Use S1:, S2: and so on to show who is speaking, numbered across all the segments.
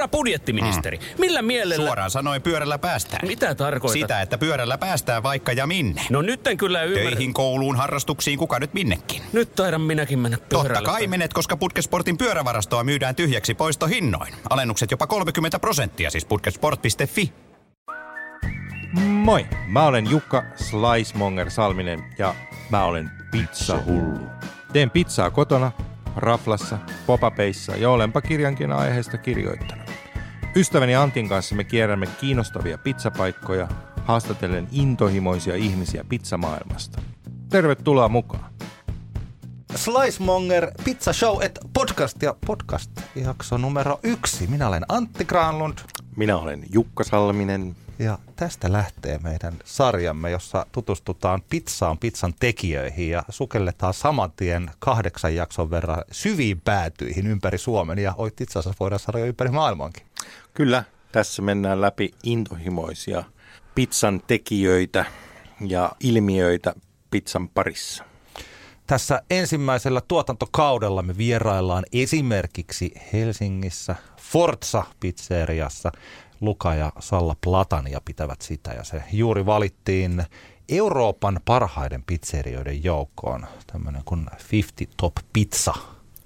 S1: Herra budjettiministeri, mm. millä mielellä...
S2: Suoraan sanoen pyörällä päästään.
S1: Mitä tarkoitat?
S2: Sitä, että pyörällä päästään vaikka ja minne.
S1: No nyt en kyllä ymmärrä.
S2: Töihin, kouluun, harrastuksiin, kuka nyt minnekin.
S1: Nyt taidan minäkin mennä pyörällä.
S2: Totta kai menet, koska Putkesportin pyörävarastoa myydään tyhjäksi poistohinnoin. Alennukset jopa 30 prosenttia, siis putkesport.fi.
S3: Moi, mä olen Jukka Slicemonger Salminen ja mä olen pizzahullu. Teen pizzaa kotona, raflassa, popapeissa ja olenpa kirjankin aiheesta kirjoittanut. Ystäväni Antin kanssa me kierrämme kiinnostavia pizzapaikkoja, haastatellen intohimoisia ihmisiä pizzamaailmasta. Tervetuloa mukaan!
S4: Slicemonger Pizza Show et podcast ja podcast jakso numero yksi. Minä olen Antti Granlund.
S3: Minä olen Jukka Salminen.
S4: Ja tästä lähtee meidän sarjamme, jossa tutustutaan pizzaan, pizzan tekijöihin ja sukelletaan saman tien kahdeksan jakson verran syviin päätyihin ympäri Suomen ja itse asiassa voidaan saada jo ympäri maailmankin.
S3: Kyllä, tässä mennään läpi intohimoisia pizzan tekijöitä ja ilmiöitä pizzan parissa.
S4: Tässä ensimmäisellä tuotantokaudella me vieraillaan esimerkiksi Helsingissä Forza pizzeriassa. Luka ja Salla Platania pitävät sitä ja se juuri valittiin Euroopan parhaiden pizzerioiden joukkoon. Tämmöinen kuin 50 Top Pizza.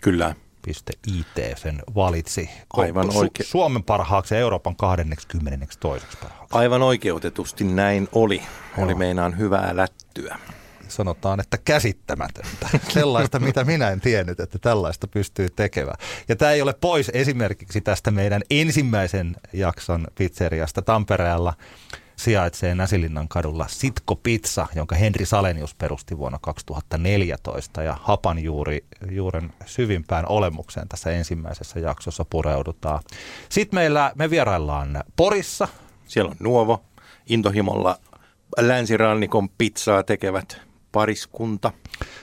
S3: Kyllä.
S4: .it sen valitsi
S3: Aivan
S4: Su-
S3: oikein.
S4: Suomen parhaaksi ja Euroopan 22 parhaaksi.
S3: Aivan oikeutetusti näin oli. Oli meinaan hyvää lättyä.
S4: Sanotaan, että käsittämätöntä. Sellaista, mitä minä en tiennyt, että tällaista pystyy tekemään. Ja tämä ei ole pois esimerkiksi tästä meidän ensimmäisen jakson pizzeriasta Tampereella sijaitsee Näsilinnan kadulla Sitko Pizza, jonka Henri Salenius perusti vuonna 2014 ja hapan juuri, juuren syvimpään olemukseen tässä ensimmäisessä jaksossa pureudutaan. Sitten meillä, me vieraillaan Porissa,
S3: Siellä on Nuovo, intohimolla länsirannikon pizzaa tekevät pariskunta.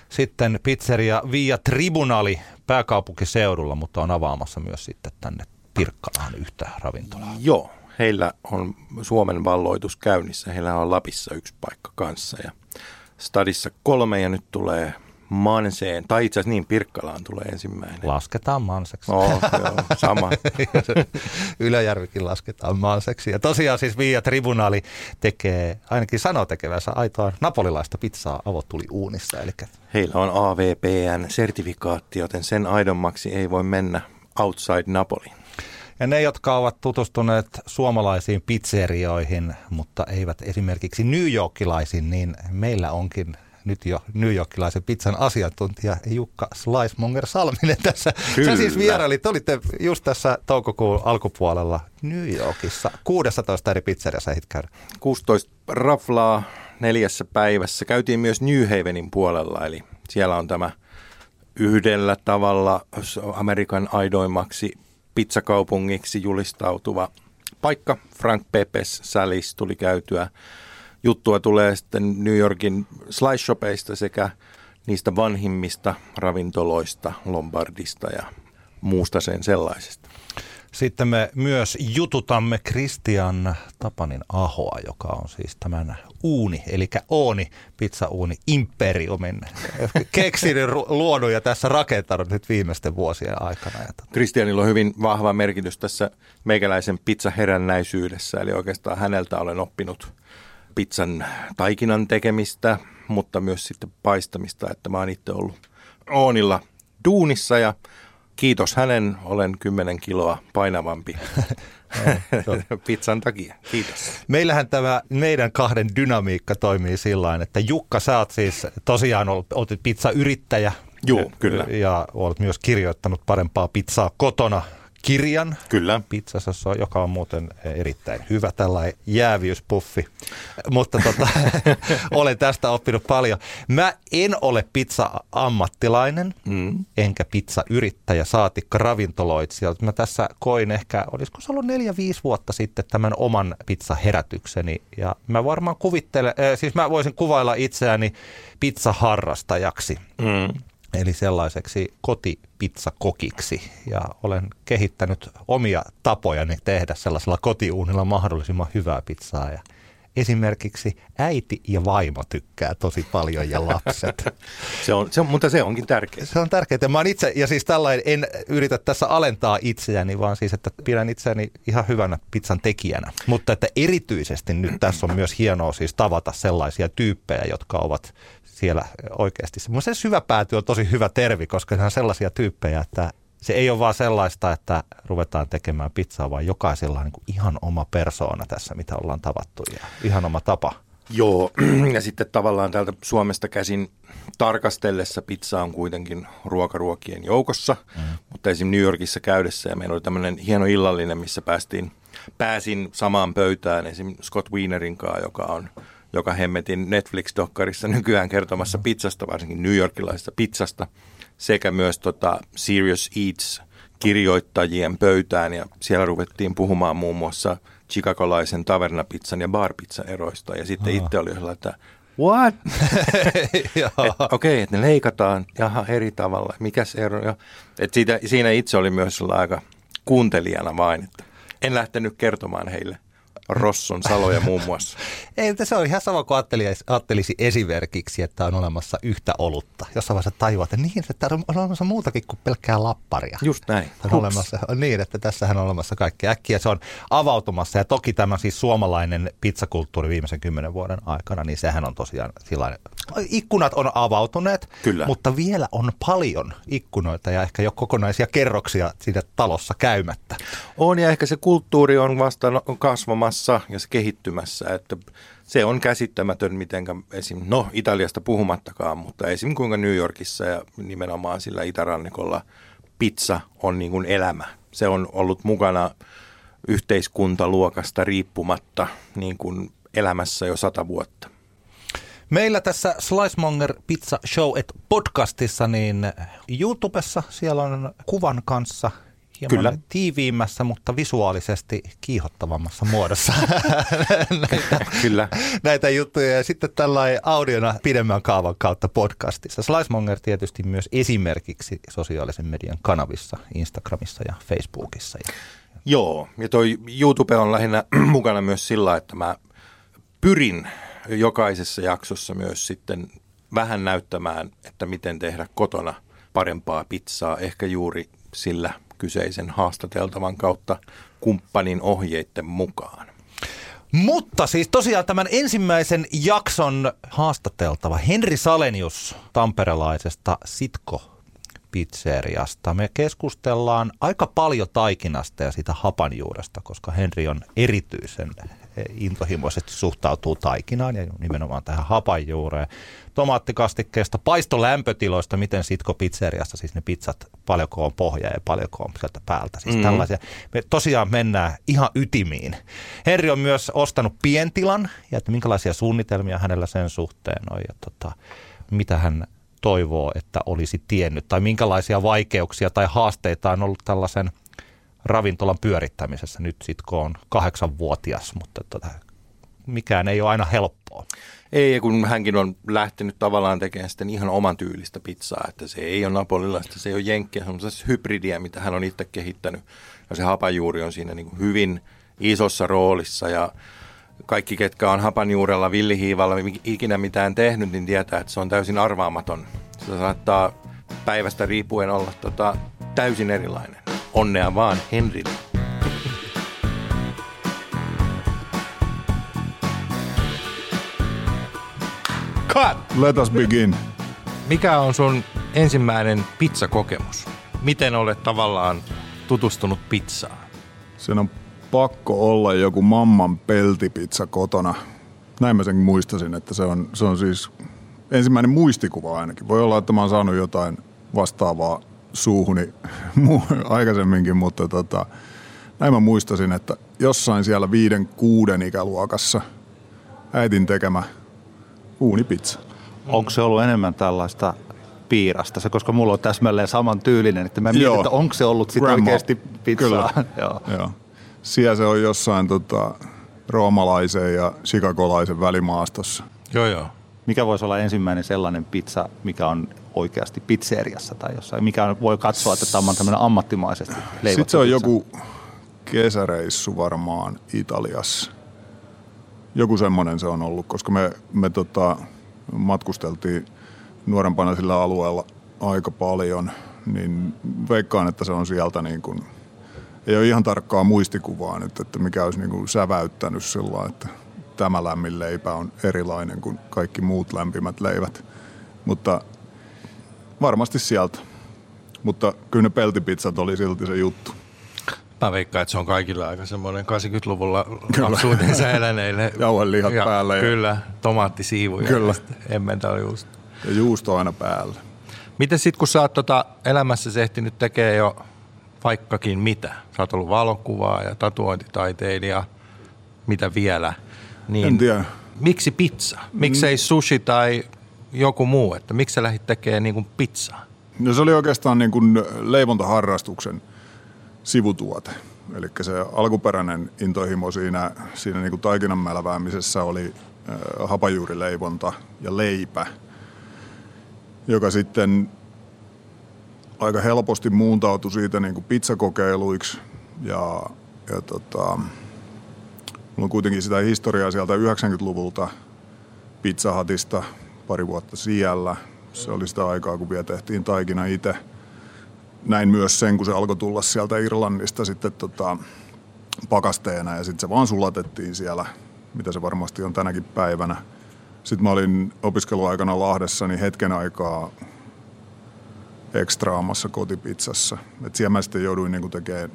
S4: Sitten pizzeria Via Tribunali pääkaupunkiseudulla, mutta on avaamassa myös sitten tänne Pirkkalaan yhtä ravintolaa.
S3: Joo, heillä on Suomen valloitus käynnissä. Heillä on Lapissa yksi paikka kanssa ja Stadissa kolme ja nyt tulee Manseen, tai itse asiassa niin Pirkkalaan tulee ensimmäinen.
S4: Lasketaan manseksi.
S3: Oh, joo, sama.
S4: Yläjärvikin lasketaan manseksi. Ja tosiaan siis Via Tribunali tekee, ainakin sanoo tekevänsä aitoa napolilaista pizzaa avotuli uunissa. Eli
S3: Heillä on AVPN-sertifikaatti, joten sen aidommaksi ei voi mennä outside Napoli.
S4: Ja ne, jotka ovat tutustuneet suomalaisiin pizzerioihin, mutta eivät esimerkiksi New Yorkilaisiin, niin meillä onkin nyt jo New Yorkilaisen pizzan asiantuntija Jukka Slicemonger Salminen tässä.
S3: Kyllä.
S4: Sä siis vierailit, olitte just tässä toukokuun alkupuolella New Yorkissa. 16 eri pizzeriassa ehdit käydä.
S3: 16 raflaa neljässä päivässä. Käytiin myös New Havenin puolella, eli siellä on tämä yhdellä tavalla Amerikan aidoimmaksi pizzakaupungiksi julistautuva paikka. Frank Pepes Salis tuli käytyä. Juttua tulee sitten New Yorkin slice shopeista sekä niistä vanhimmista ravintoloista, Lombardista ja muusta sen sellaisesta.
S4: Sitten me myös jututamme Christian Tapanin Ahoa, joka on siis tämän uuni, eli Ooni pizzauuni Imperiumin keksinyt, luonut ja tässä rakentanut nyt viimeisten vuosien aikana. Tota-
S3: Kristianilla on hyvin vahva merkitys tässä meikäläisen pizzaherännäisyydessä, eli oikeastaan häneltä olen oppinut pizzan taikinan tekemistä, mutta myös sitten paistamista, että mä oon itse ollut Oonilla duunissa ja kiitos hänen, olen 10 kiloa painavampi pizzan takia. Kiitos.
S4: Meillähän tämä meidän kahden dynamiikka toimii sillä tavalla, että Jukka, sä oot siis tosiaan ollut, olet pizzayrittäjä.
S3: Juu, kyllä.
S4: Ja olet myös kirjoittanut parempaa pizzaa kotona kirjan.
S3: Kyllä.
S4: Pizzassa, joka on muuten erittäin hyvä tällainen jääviyspuffi. Mutta tota, olen tästä oppinut paljon. Mä en ole pizza-ammattilainen, mm. enkä pizza-yrittäjä, saatikka ravintoloitsija. Mä tässä koin ehkä, olisiko se ollut neljä-viisi vuotta sitten tämän oman pizzaherätykseni. Ja mä varmaan kuvittelen, äh, siis mä voisin kuvailla itseäni pizzaharrastajaksi. Mm eli sellaiseksi kotipizzakokiksi. Ja olen kehittänyt omia tapojani tehdä sellaisella kotiuunilla mahdollisimman hyvää pizzaa. Ja esimerkiksi äiti ja vaimo tykkää tosi paljon ja lapset.
S3: Se on, se on, mutta se onkin tärkeää.
S4: Se on tärkeää. Mä itse, ja siis tällainen, en yritä tässä alentaa itseäni, vaan siis, että pidän itseäni ihan hyvänä pizzan tekijänä. Mutta että erityisesti nyt tässä on myös hienoa siis tavata sellaisia tyyppejä, jotka ovat siellä oikeasti. Mun se syväpääty on tosi hyvä tervi, koska ne on sellaisia tyyppejä, että se ei ole vaan sellaista, että ruvetaan tekemään pizzaa, vaan jokaisella on niin kuin ihan oma persoona tässä, mitä ollaan tavattu ja ihan oma tapa.
S3: Joo, ja sitten tavallaan täältä Suomesta käsin tarkastellessa pizza on kuitenkin ruokaruokien joukossa, mm. mutta esim. New Yorkissa käydessä ja meillä oli tämmöinen hieno illallinen, missä päästiin, pääsin samaan pöytään esim. Scott Wienerin kanssa, joka on joka hemmetin Netflix-dokkarissa nykyään kertomassa pizzasta, varsinkin New Yorkilaisesta pizzasta, sekä myös tota Serious Eats kirjoittajien pöytään ja siellä ruvettiin puhumaan muun muassa chicagolaisen tavernapizzan ja barpizzan eroista ja sitten itse oli sellainen, että what? Okei, okay, että ne leikataan jaha eri tavalla. Mikäs ero? Ja, et siitä, siinä itse oli myös aika kuuntelijana vain, että en lähtenyt kertomaan heille – Rosson saloja muun muassa.
S4: Ei, se on ihan sama kuin ajattelisi, ajattelisi esimerkiksi, että on olemassa yhtä olutta. Jossain vaiheessa tajuat, että niin, että on olemassa muutakin kuin pelkkää lapparia.
S3: Just näin.
S4: On olemassa, niin, että tässähän on olemassa kaikki. Äkkiä se on avautumassa. Ja toki tämä siis suomalainen pizzakulttuuri viimeisen kymmenen vuoden aikana, niin sehän on tosiaan sillain. Ikkunat on avautuneet,
S3: Kyllä.
S4: mutta vielä on paljon ikkunoita ja ehkä jo kokonaisia kerroksia siinä talossa käymättä.
S3: On ja ehkä se kulttuuri on vasta kasvamassa kasvamassa ja se kehittymässä, että se on käsittämätön, miten esim. no Italiasta puhumattakaan, mutta esim. kuinka New Yorkissa ja nimenomaan sillä itärannikolla pizza on niin kuin elämä. Se on ollut mukana yhteiskuntaluokasta riippumatta niin kuin elämässä jo sata vuotta.
S4: Meillä tässä Slicemonger Pizza Show et podcastissa, niin YouTubessa siellä on kuvan kanssa hieman Kyllä. tiiviimmässä, mutta visuaalisesti kiihottavammassa muodossa näitä,
S3: Kyllä.
S4: näitä juttuja. Ja sitten tällainen audiona pidemmän kaavan kautta podcastissa. Slicemonger tietysti myös esimerkiksi sosiaalisen median kanavissa, Instagramissa ja Facebookissa.
S3: Joo, ja toi YouTube on lähinnä mukana myös sillä, että mä pyrin jokaisessa jaksossa myös sitten vähän näyttämään, että miten tehdä kotona parempaa pizzaa, ehkä juuri sillä kyseisen haastateltavan kautta kumppanin ohjeiden mukaan.
S4: Mutta siis tosiaan tämän ensimmäisen jakson haastateltava Henri Salenius tamperelaisesta Sitko pizzeriasta. Me keskustellaan aika paljon taikinasta ja sitä hapanjuuresta, koska Henri on erityisen intohimoisesti suhtautuu taikinaan ja nimenomaan tähän hapanjuureen. Tomaattikastikkeesta, paistolämpötiloista, miten sitko pizzeriassa, siis ne pizzat, paljonko on pohja ja paljonko on sieltä päältä. Siis mm. tällaisia. Me tosiaan mennään ihan ytimiin. Henri on myös ostanut pientilan ja että minkälaisia suunnitelmia hänellä sen suhteen on ja tota, mitä hän toivoo, että olisi tiennyt tai minkälaisia vaikeuksia tai haasteita on ollut tällaisen – ravintolan pyörittämisessä nyt sitten kun on kahdeksanvuotias, mutta tota, mikään ei ole aina helppoa.
S3: Ei, kun hänkin on lähtenyt tavallaan tekemään sitten ihan oman tyylistä pizzaa, että se ei ole napolilaista, se ei ole jenkkiä, se on hybridiä, mitä hän on itse kehittänyt. Ja se hapajuuri on siinä niin kuin hyvin isossa roolissa ja kaikki, ketkä on hapanjuurella, villihiivalla, ikinä mitään tehnyt, niin tietää, että se on täysin arvaamaton. Se saattaa päivästä riippuen olla tota, täysin erilainen. Onnea vaan Henrille.
S5: Cut! Let us begin.
S3: Mikä on sun ensimmäinen pizzakokemus? Miten olet tavallaan tutustunut pizzaan?
S5: Sen on pakko olla joku mamman peltipizza kotona. Näin mä sen muistasin, että se on, se on siis ensimmäinen muistikuva ainakin. Voi olla, että mä oon saanut jotain vastaavaa suuhuni aikaisemminkin, mutta tota, näin mä muistasin, että jossain siellä viiden, kuuden ikäluokassa äitin tekemä uunipizza.
S6: Onko se ollut enemmän tällaista piirasta, se, koska mulla on täsmälleen saman tyylinen, että mä mietin, että onko se ollut sitten oikeasti pizzaa.
S5: Kyllä. Joo. Joo. Siellä se on jossain tota, roomalaisen ja chicagolaisen välimaastossa.
S3: Joo, joo.
S6: Mikä voisi olla ensimmäinen sellainen pizza, mikä on oikeasti pizzeriassa tai jossain, mikä voi katsoa, että tämä on tämmöinen ammattimaisesti leivottu
S5: Sitten se on pizza. joku kesäreissu varmaan Italiassa. joku semmoinen se on ollut, koska me, me tota, matkusteltiin nuorempana sillä alueella aika paljon, niin veikkaan, että se on sieltä niin kuin, ei ole ihan tarkkaa muistikuvaa nyt, että mikä olisi niin kuin säväyttänyt sillä että tämä lämmin leipä on erilainen kuin kaikki muut lämpimät leivät. Mutta varmasti sieltä. Mutta kyllä ne peltipizzat oli silti se juttu.
S3: Mä veikkaan, että se on kaikilla aika semmoinen 80-luvulla lapsuutensa eläneille.
S5: Jauhelihat
S3: Ja-
S5: päälle ja-
S3: Kyllä, tomaattisiivuja.
S5: Kyllä.
S3: Emmentaalijuusto.
S5: Ja juusto aina päällä.
S3: Miten sitten, kun sä oot tota elämässä ehtinyt tekee jo vaikkakin mitä? Sä oot ollut valokuvaa ja tatuointitaiteilija, mitä vielä? Niin
S5: En tiedä.
S3: Miksi pizza? Miksei sushi tai joku muu? Että miksi sä lähdit tekemään niin kuin pizzaa?
S5: No se oli oikeastaan niin kuin leivontaharrastuksen sivutuote. Eli se alkuperäinen intohimo siinä, siinä niin kuin taikinan mälväämisessä oli hapajuurileivonta ja leipä, joka sitten aika helposti muuntautui siitä niin kuin pizzakokeiluiksi. Ja, ja tota, mulla on kuitenkin sitä historiaa sieltä 90-luvulta Pizza Hutista pari vuotta siellä. Se oli sitä aikaa, kun vielä tehtiin taikina itse. Näin myös sen, kun se alkoi tulla sieltä Irlannista sitten tota, pakasteena ja sitten se vaan sulatettiin siellä, mitä se varmasti on tänäkin päivänä. Sitten mä olin opiskeluaikana Lahdessa niin hetken aikaa ekstraamassa kotipizzassa. Et siellä mä sitten jouduin niinku tekemään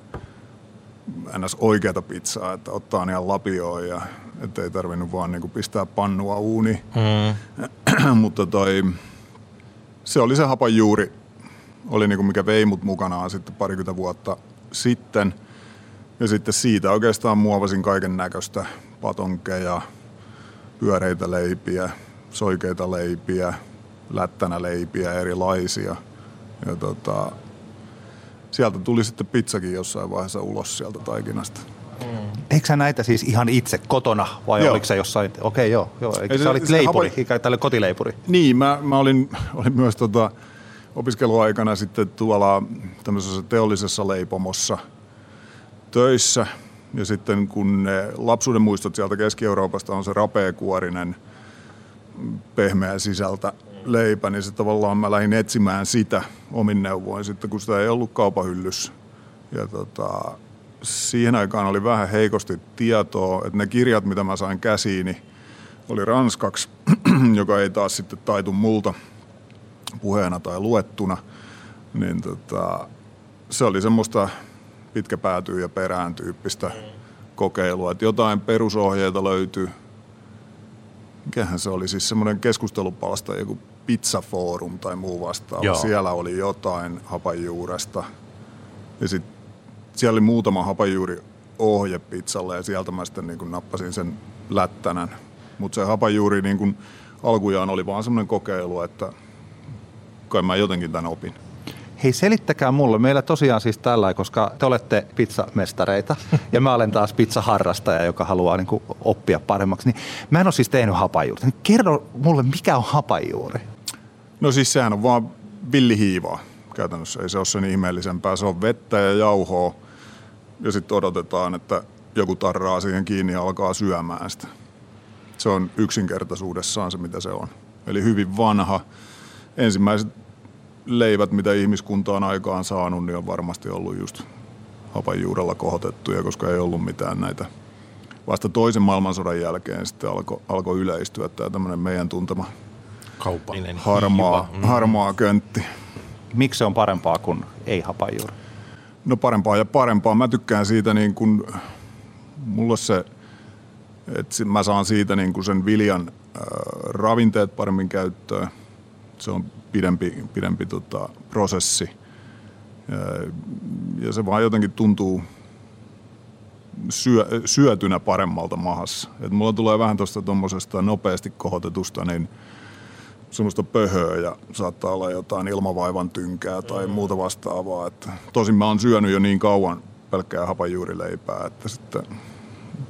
S5: ns. oikeata pizzaa, että ottaa ihan lapioon ja ettei tarvinnut vaan niinku pistää pannua uuni. Mm. Mutta toi, se oli se hapanjuuri, oli niinku mikä vei mut mukanaan sitten parikymmentä vuotta sitten. Ja sitten siitä oikeastaan muovasin kaiken näköistä patonkeja, pyöreitä leipiä, soikeita leipiä, lättänä leipiä erilaisia. Ja tota, sieltä tuli sitten pizzakin jossain vaiheessa ulos sieltä taikinasta.
S4: Eikö sä näitä siis ihan itse kotona vai
S5: Joo.
S4: oliko se jossain? Okei, joo. joo. Eikö
S5: Ei
S4: sä
S5: se-
S4: olit
S5: se
S4: leipuri,
S5: hapa-
S4: ikään tälle kotileipuri?
S5: Niin, mä, mä olin, olin myös tota, opiskeluaikana sitten tuolla tämmöisessä teollisessa leipomossa töissä. Ja sitten kun ne lapsuuden muistot sieltä Keski-Euroopasta on se rapeakuorinen, pehmeä sisältä leipä, niin se tavallaan mä lähdin etsimään sitä omin neuvoin sitten, kun sitä ei ollut kaupahyllyssä. Ja tota, siihen aikaan oli vähän heikosti tietoa, että ne kirjat, mitä mä sain käsiini, oli ranskaksi, joka ei taas sitten taitu multa puheena tai luettuna, niin tota, se oli semmoista pitkä päätyy ja perään tyyppistä kokeilua. Että jotain perusohjeita löytyy. Mikähän se oli? Siis semmoinen keskustelupalsta, joku pizzaforum tai muu vastaava.
S3: Joo.
S5: Siellä oli jotain hapanjuuresta. Ja sitten siellä oli muutama hapanjuuri ohje pizzalle ja sieltä mä sitten niin nappasin sen lättänän. Mutta se hapanjuuri niin kuin alkujaan oli vaan semmoinen kokeilu, että kai mä jotenkin tämän opin.
S4: Hei, selittäkää mulle. Meillä tosiaan siis tällä, koska te olette pizzamestareita ja mä olen taas pizzaharrastaja, joka haluaa niin kuin oppia paremmaksi. Niin mä en ole siis tehnyt hapajuurta. Niin kerro mulle, mikä on hapajuuri?
S5: No siis sehän on vaan villihiivaa käytännössä. Ei se ole sen ihmeellisempää. Se on vettä ja jauhoa ja sitten odotetaan, että joku tarraa siihen kiinni ja alkaa syömään sitä. Se on yksinkertaisuudessaan se, mitä se on. Eli hyvin vanha. Ensimmäiset leivät, mitä ihmiskunta on aikaan saanut, niin on varmasti ollut just hapanjuurella kohotettuja, koska ei ollut mitään näitä. Vasta toisen maailmansodan jälkeen sitten alkoi alko yleistyä tämä tämmöinen meidän tuntema
S3: Kaupallinen
S5: harmaa,
S3: hiiva.
S5: harmaa köntti.
S4: Miksi se on parempaa kuin ei hapajuuri?
S5: No parempaa ja parempaa. Mä tykkään siitä niin kuin, mulle se, että mä saan siitä niin kuin sen viljan äh, ravinteet paremmin käyttöön. Se on pidempi, pidempi tota, prosessi. Ja, ja se vaan jotenkin tuntuu syö, syötynä paremmalta mahassa. Et mulla tulee vähän tuosta tuommoisesta nopeasti kohotetusta, niin semmoista pöhöä ja saattaa olla jotain ilmavaivan tynkää tai muuta vastaavaa. Että, tosin mä oon syönyt jo niin kauan pelkkää hapanjuurileipää, että sitten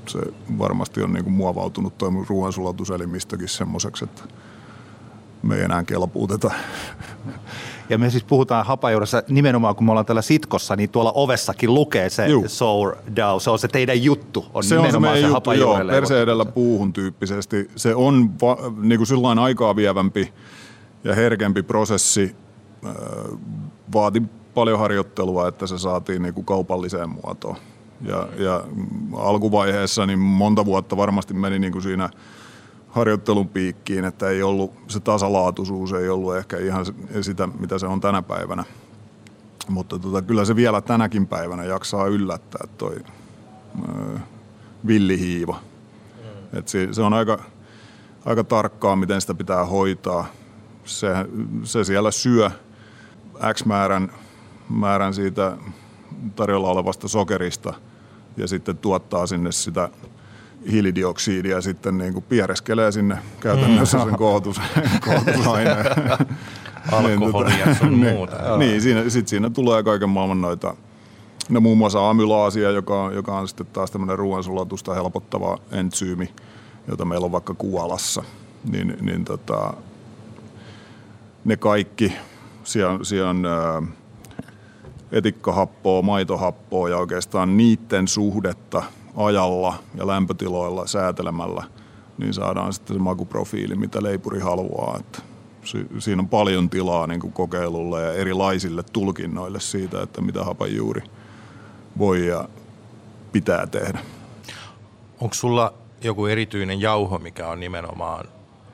S5: se varmasti on niinku muovautunut toi mun ruoansulatuselimistäkin semmoiseksi, että me ei enää kelpuuteta.
S6: Ja me siis puhutaan hapajuuressa nimenomaan, kun me ollaan täällä sitkossa, niin tuolla ovessakin lukee se
S5: Juu.
S6: sourdough. Se on se teidän juttu, on
S5: se on se
S6: nimenomaan
S5: meidän
S6: se,
S5: juttu, joo, perse edellä puuhun tyyppisesti. Se on va, niin kuin sillain aikaa vievämpi ja herkempi prosessi. Äh, vaati paljon harjoittelua, että se saatiin niin kuin kaupalliseen muotoon. Ja, ja alkuvaiheessa niin monta vuotta varmasti meni niin kuin siinä harjoittelun piikkiin, että ei ollut se tasalaatuisuus ei ollut ehkä ihan sitä, mitä se on tänä päivänä. Mutta tota, kyllä se vielä tänäkin päivänä jaksaa yllättää toi ö, villihiiva. Et se, se on aika, aika tarkkaa, miten sitä pitää hoitaa. Se, se siellä syö X määrän, määrän siitä tarjolla olevasta sokerista ja sitten tuottaa sinne sitä hiilidioksidia sitten niin kuin piereskelee sinne käytännössä sen kohotus, kohotusaineen.
S3: Alkoholia ja sun
S5: niin,
S3: muuta.
S5: Niin, siinä, sit siinä tulee kaiken maailman noita, no muun muassa amylaasia, joka, on- joka on sitten taas tämmöinen ruoansulatusta helpottava entsyymi, jota meillä on vaikka kuolassa. Niin, niin tota, ne kaikki, siellä, on- siellä on ää, etikkahappoa, maitohappoa ja oikeastaan niiden suhdetta ajalla ja lämpötiloilla säätelemällä, niin saadaan sitten se makuprofiili, mitä leipuri haluaa. Että si- siinä on paljon tilaa niin kuin kokeilulle ja erilaisille tulkinnoille siitä, että mitä hapanjuuri voi ja pitää tehdä.
S3: Onko sulla joku erityinen jauho, mikä on nimenomaan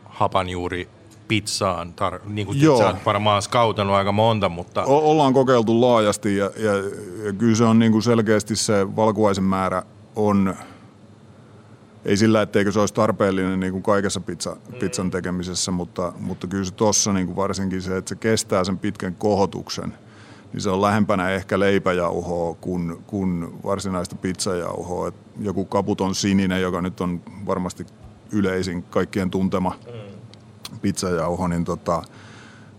S3: hapanjuuri pizzaan? Tar- niin kuin
S5: Joo.
S3: sä varmaan skautanut aika monta, mutta
S5: O- ollaan kokeiltu laajasti ja, ja, ja kyllä se on niin kuin selkeästi se valkuaisen määrä on, ei sillä, etteikö se olisi tarpeellinen niin kuin kaikessa pizza, pizzan tekemisessä, mutta, mutta kyllä se tuossa niin kuin varsinkin se, että se kestää sen pitkän kohotuksen, niin se on lähempänä ehkä leipäjauhoa kuin, kuin varsinaista pizzajauhoa. Et joku kaputon sininen, joka nyt on varmasti yleisin kaikkien tuntema pizzajauho, niin tota,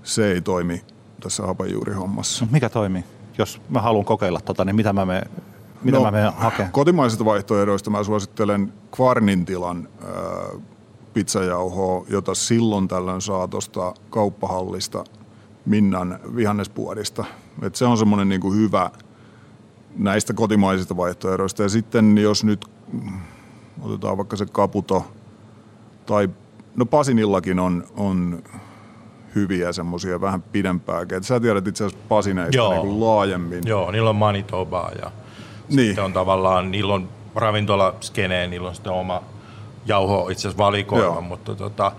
S5: se ei toimi tässä hapanjuurihommassa.
S6: Mikä toimii? Jos mä haluan kokeilla tota, niin mitä mä menen mitä
S5: No,
S6: mä menen hakemaan?
S5: Kotimaisista vaihtoehdoista mä suosittelen Kvarnin tilan äh, pizzajauhoa, jota silloin tällöin saa tuosta kauppahallista Minnan vihannespuodista. Et se on semmoinen niinku hyvä näistä kotimaisista vaihtoehdoista. Ja sitten jos nyt mm, otetaan vaikka se kaputo tai no Pasinillakin on, on hyviä semmoisia vähän pidempääkin. Et sä tiedät itse asiassa Pasineista
S3: Joo.
S5: niinku laajemmin.
S3: joo, niillä on Manitobaa ja
S5: Niin.
S3: sitten on tavallaan, niillä on ravintolaskeneen, niillä on sitten oma jauho itse asiassa valikoima,
S5: Joo.
S3: mutta tota,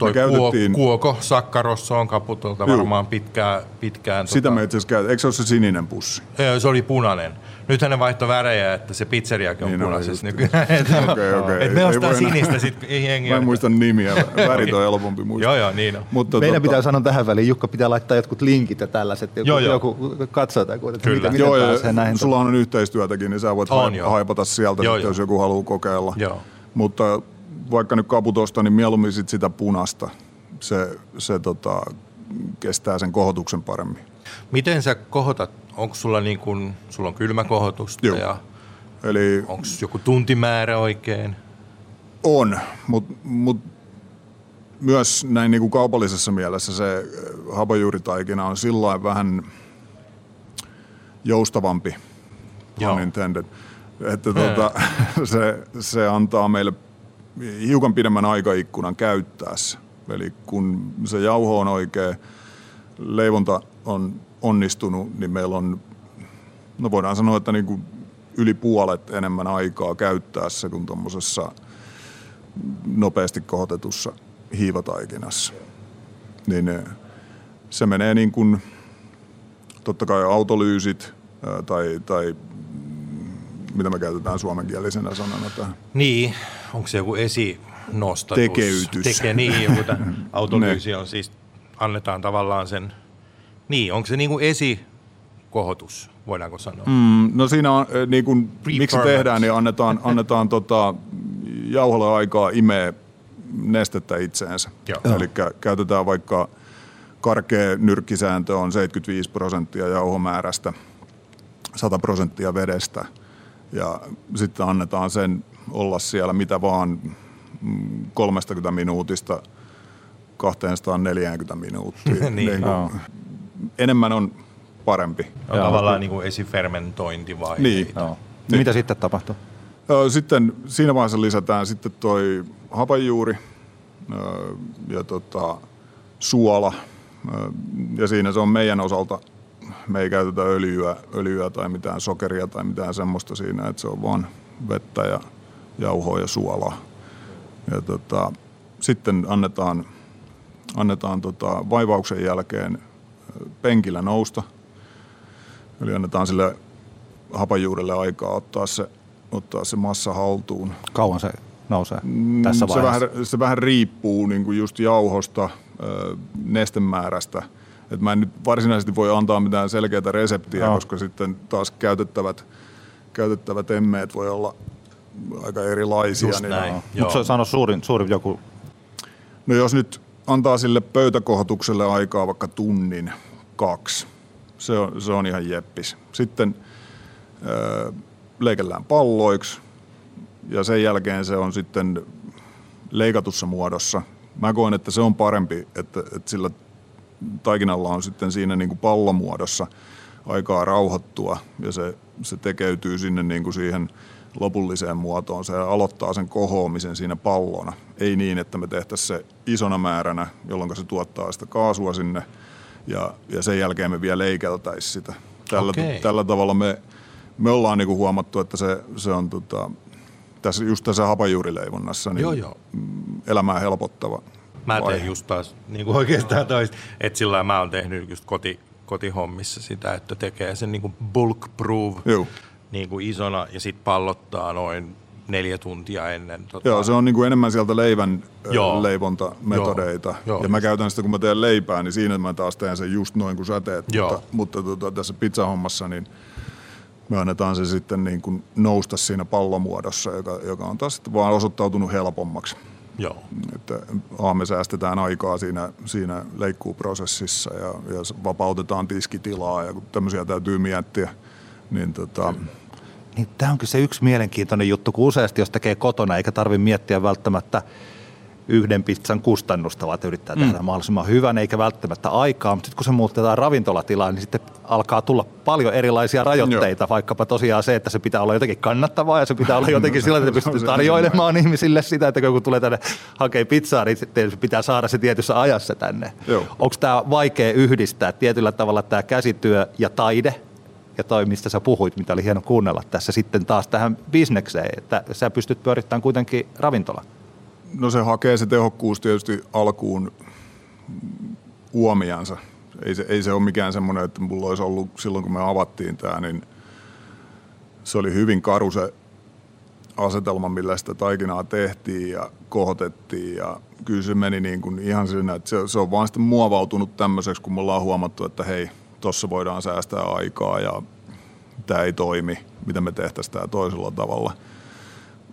S3: toi
S5: käytettiin-
S3: kuo, kuoko Sakkarossa on kaputolta
S5: Juu.
S3: varmaan pitkään. pitkään
S5: Sitä
S3: tota,
S5: me itse asiassa käytetään. Eikö se ole se sininen pussi?
S3: Se oli punainen. Nythän ne vaihtoi värejä, että se pizzeriakin on
S5: Niin oli
S3: punaisessa nykyään.
S5: Okei, okei.
S3: Et me ostaa sinistä, sit ei jengi
S5: Mä en muista nimiä. Värit on helpompi muistaa.
S3: Joo, joo, niin on.
S5: Mutta
S6: Meidän
S5: tota,
S6: pitää sanoa tähän väliin, Jukka pitää laittaa jotkut linkit ja tällaiset, joku,
S3: Joo, joo.
S6: joku katsoo tai kuulee, että
S3: Kyllä.
S6: miten,
S5: Joo,
S6: pääsee
S5: ja
S6: näihin.
S5: sulla on yhteistyötäkin, niin sä voit
S3: On,
S5: haipata sieltä,
S3: Joo,
S5: sitten,
S3: joo.
S5: jos joku haluaa kokeilla.
S3: Joo.
S5: Mutta vaikka nyt kaputosta, niin mieluummin sit sitä punasta. Se, se tota, kestää sen kohotuksen paremmin.
S3: Miten sä kohotat? Onko sulla niin kun, sulla on kylmäkohotusta
S5: Joo.
S3: ja
S5: Eli
S3: onko joku tuntimäärä oikein?
S5: On, mutta mut myös näin niin kuin kaupallisessa mielessä se äh, hapajuuritaikina on sillä vähän joustavampi,
S3: Joo.
S5: intended, että tuota, se, se antaa meille hiukan pidemmän aikaikkunan käyttää se. Eli kun se jauho on oikein, leivonta on onnistunut, niin meillä on, no voidaan sanoa, että niin kuin yli puolet enemmän aikaa käyttää se kuin tuommoisessa nopeasti kohotetussa hiivataikinassa. Niin eh, se menee niin kuin, totta kai autolyysit ää, tai, tai mitä me käytetään suomenkielisenä sanana tähän.
S3: Niin, onko se joku esinostatus?
S5: Tekeytys.
S3: Teke, niin, joku autolyysi on siis, annetaan tavallaan sen, niin, onko se niin kuin esikohotus, voidaanko sanoa? Mm.
S5: No siinä on, eh, niin kuin, miksi tehdään, niin annetaan, annetaan tota, jauholle aikaa imee nestettä itseensä. Eli käytetään vaikka karkea nyrkkisääntö on 75 prosenttia jauhomäärästä, 100 prosenttia vedestä. Ja sitten annetaan sen olla siellä mitä vaan mm, 30 minuutista 240 minuuttia.
S3: Niin.
S5: kuin, enemmän on parempi.
S3: On tavallaan niin kuin esifermentointivaihe.
S5: Niin.
S6: Joo. Mitä sitten tapahtuu?
S5: Sitten siinä vaiheessa lisätään sitten toi hapanjuuri ö, ja tota, suola. Ja siinä se on meidän osalta, me ei käytetä öljyä, öljyä tai mitään sokeria tai mitään semmoista siinä, että se on vaan vettä ja jauhoa ja suolaa. Ja tota, sitten annetaan, annetaan tota vaivauksen jälkeen ö, penkillä nousta. Eli annetaan sille hapanjuurelle aikaa ottaa se, ottaa se massa haltuun.
S6: Kauan se nousee
S5: Mm,
S6: tässä
S5: se
S6: vaiheessa?
S5: vähän, se vähän riippuu niin kuin just jauhosta, ö, nestemäärästä. Et mä en nyt varsinaisesti voi antaa mitään selkeää reseptiä,
S6: Joo.
S5: koska sitten taas käytettävät, käytettävät emmeet voi olla aika erilaisia.
S3: Just
S5: niin,
S3: näin.
S5: no.
S6: Mutta sano suurin, suurin joku,
S5: No jos nyt antaa sille pöytäkohotukselle aikaa vaikka tunnin, kaksi, se on, se on ihan jeppis. Sitten ö, leikellään palloiksi ja sen jälkeen se on sitten leikatussa muodossa. Mä koen, että se on parempi, että, että sillä taikinalla on sitten siinä niin kuin pallomuodossa aikaa rauhoittua ja se, se tekeytyy sinne niin kuin siihen lopulliseen muotoon. Se aloittaa sen kohoamisen siinä pallona. Ei niin, että me tehtäisiin se isona määränä, jolloin se tuottaa sitä kaasua sinne ja, ja sen jälkeen me vielä leikeltäisiin sitä. Tällä,
S3: Okei.
S5: tällä tavalla me, me ollaan niin kuin huomattu, että se, se on tota, tässä, just tässä hapajuurileivonnassa niin
S3: Joo, joo.
S5: elämää helpottava.
S3: Mä teen
S5: vaihe.
S3: just taas niin kuin oikeastaan toista. Että sillä mä oon tehnyt just koti, kotihommissa sitä, että tekee sen niin kuin bulk proof niin kuin isona ja sitten pallottaa noin neljä tuntia ennen. Tota,
S5: Joo, se on niin kuin enemmän sieltä leivän
S3: Joo.
S5: Leivontametodeita.
S3: Joo. Joo.
S5: Ja mä käytän sitä, kun mä teen leipää, niin siinä mä taas teen sen just noin kuin sä teet.
S3: Joo.
S5: Mutta, mutta tota, tässä pizzahommassa niin me annetaan se sitten niin kuin nousta siinä pallomuodossa, joka, joka on taas sitten vaan osoittautunut helpommaksi.
S3: Joo.
S5: Että A, me säästetään aikaa siinä, siinä leikkuuprosessissa ja, ja vapautetaan tiskitilaa ja kun tämmöisiä täytyy miettiä, niin tota,
S6: niin tämä on kyllä se yksi mielenkiintoinen juttu, kun useasti jos tekee kotona, eikä tarvitse miettiä välttämättä yhden pizzan kustannusta, vaan yrittää
S5: Mm.
S6: tehdä mahdollisimman hyvän, eikä välttämättä aikaa. Mutta sitten kun se muutetaan ravintolatilaan, niin sitten alkaa tulla paljon erilaisia rajoitteita, vaikkapa tosiaan se, että se pitää olla jotenkin kannattavaa ja se pitää olla jotenkin sillä, että pystyy tarjoilemaan ihmisille sitä, että kun tulee tänne hakee pizzaa, niin sitten se pitää saada se tietyssä ajassa tänne.
S5: Joo.
S6: Onko tämä vaikea yhdistää tietyllä tavalla tämä käsityö ja taide, ja toi, mistä sä puhuit, mitä oli hieno kuunnella tässä sitten taas tähän bisnekseen, että sä pystyt pyörittämään kuitenkin ravintola.
S5: No se hakee se tehokkuus tietysti alkuun uomiansa. Ei se, ei se ole mikään semmoinen, että mulla olisi ollut silloin, kun me avattiin tämä, niin se oli hyvin karu se asetelma, millä sitä taikinaa tehtiin ja kohotettiin ja kyllä se meni niin kuin ihan siinä, että se, se on vaan sitten muovautunut tämmöiseksi, kun me ollaan huomattu, että hei, tossa voidaan säästää aikaa ja tämä ei toimi, mitä me tehtäisiin tämä toisella tavalla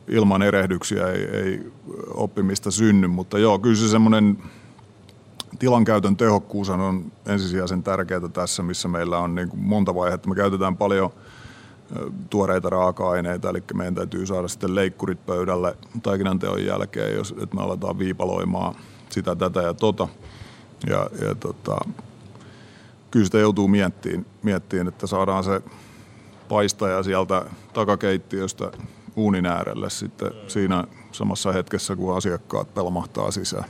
S5: ilman erehdyksiä ei, ei oppimista synny, mutta joo, kyllä se semmoinen tilankäytön tehokkuus on ensisijaisen tärkeää tässä, missä meillä on niin monta vaihetta. Me käytetään paljon tuoreita raaka-aineita, eli meidän täytyy saada sitten leikkurit pöydälle taikinan teon jälkeen, jos, että me aletaan viipaloimaan sitä, tätä ja tota. Ja, ja tota, kyllä sitä joutuu miettimään, miettimään, että saadaan se paistaja sieltä takakeittiöstä uunin äärelle sitten siinä samassa hetkessä, kun asiakkaat pelmahtaa sisään.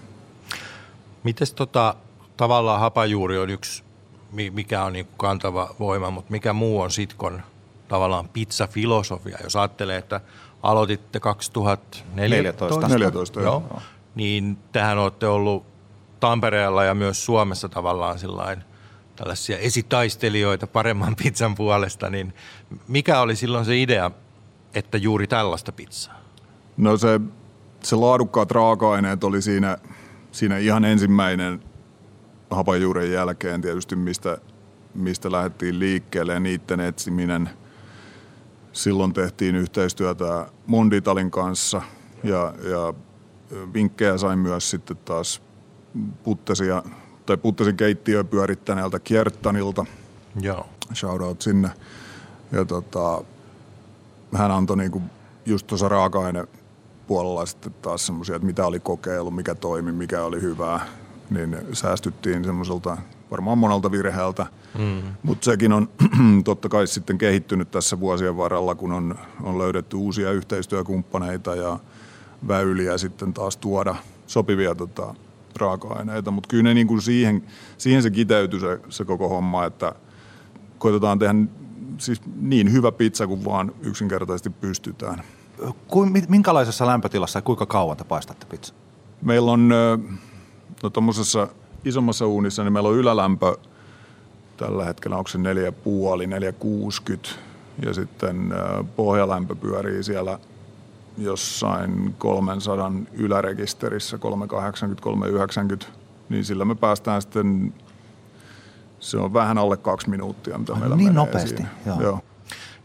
S3: Mites tota, tavallaan hapajuuri on yksi, mi- mikä on niinku kantava voima, mutta mikä muu on sitkon tavallaan pizzafilosofia, jos ajattelee, että aloititte 2014.
S5: 14, joo.
S3: joo. Niin tähän olette ollut Tampereella ja myös Suomessa tavallaan sillain tällaisia esitaistelijoita paremman pizzan puolesta, niin mikä oli silloin se idea, että juuri tällaista pizzaa?
S5: No se, se laadukkaat raaka-aineet oli siinä, siinä ihan ensimmäinen hapajuuren jälkeen tietysti, mistä, mistä lähdettiin liikkeelle ja niiden etsiminen. Silloin tehtiin yhteistyötä Monditalin kanssa ja, ja vinkkejä sain myös sitten taas Puttesia, tai Puttesin keittiöä pyörittäneeltä Kiertanilta.
S3: Joo.
S5: Shoutout sinne. Ja tota, hän antoi niinku just tuossa raaka puolella sitten taas semmoisia, että mitä oli kokeillut, mikä toimi, mikä oli hyvää. niin säästyttiin semmoiselta varmaan monelta virheeltä. Mm. Mutta sekin on totta kai sitten kehittynyt tässä vuosien varrella, kun on, on löydetty uusia yhteistyökumppaneita ja väyliä sitten taas tuoda sopivia tota, raaka-aineita. Mutta kyllä ne niin kuin siihen, siihen se kiteytyy se, se koko homma, että koitetaan tehdä siis niin hyvä pizza kuin vaan yksinkertaisesti pystytään.
S4: Minkälaisessa lämpötilassa ja kuinka kauan te paistatte pizza?
S5: Meillä on no, tuommoisessa isommassa uunissa, niin meillä on ylälämpö tällä hetkellä, onko se 4,5, 460 ja sitten pohjalämpö pyörii siellä jossain 300 ylärekisterissä, 380, 390, niin sillä me päästään sitten, se on vähän alle kaksi minuuttia, mitä meillä
S4: Niin
S5: menee
S4: nopeasti,
S5: siinä.
S4: joo.
S5: joo.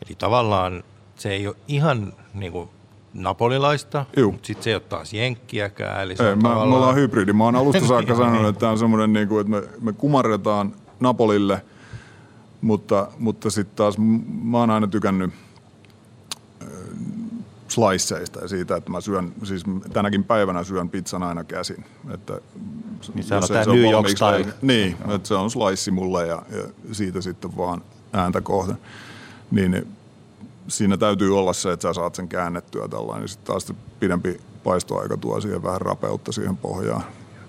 S3: Eli tavallaan se ei ole ihan niin kuin napolilaista,
S5: Juu.
S3: mutta sitten se ei ole taas jenkkiäkään. Eli se
S5: Ei,
S3: on
S5: mä, me
S3: tavallaan...
S5: ollaan hybridi. Mä oon alusta saakka sanonut, että tämä on semmoinen, niin kuin, että me, me kumarretaan Napolille, mutta, mutta sitten taas mä oon aina tykännyt sliceista ja siitä, että mä syön, siis tänäkin päivänä syön pizzan aina käsin. Että
S4: Niin on
S5: se ole
S4: New York style.
S5: Niin, että se on slice mulle ja, ja siitä sitten vaan ääntä kohden. Niin siinä täytyy olla se, että sä saat sen käännettyä tällainen. Sitten taas se pidempi paistoaika tuo siihen vähän rapeutta siihen pohjaan.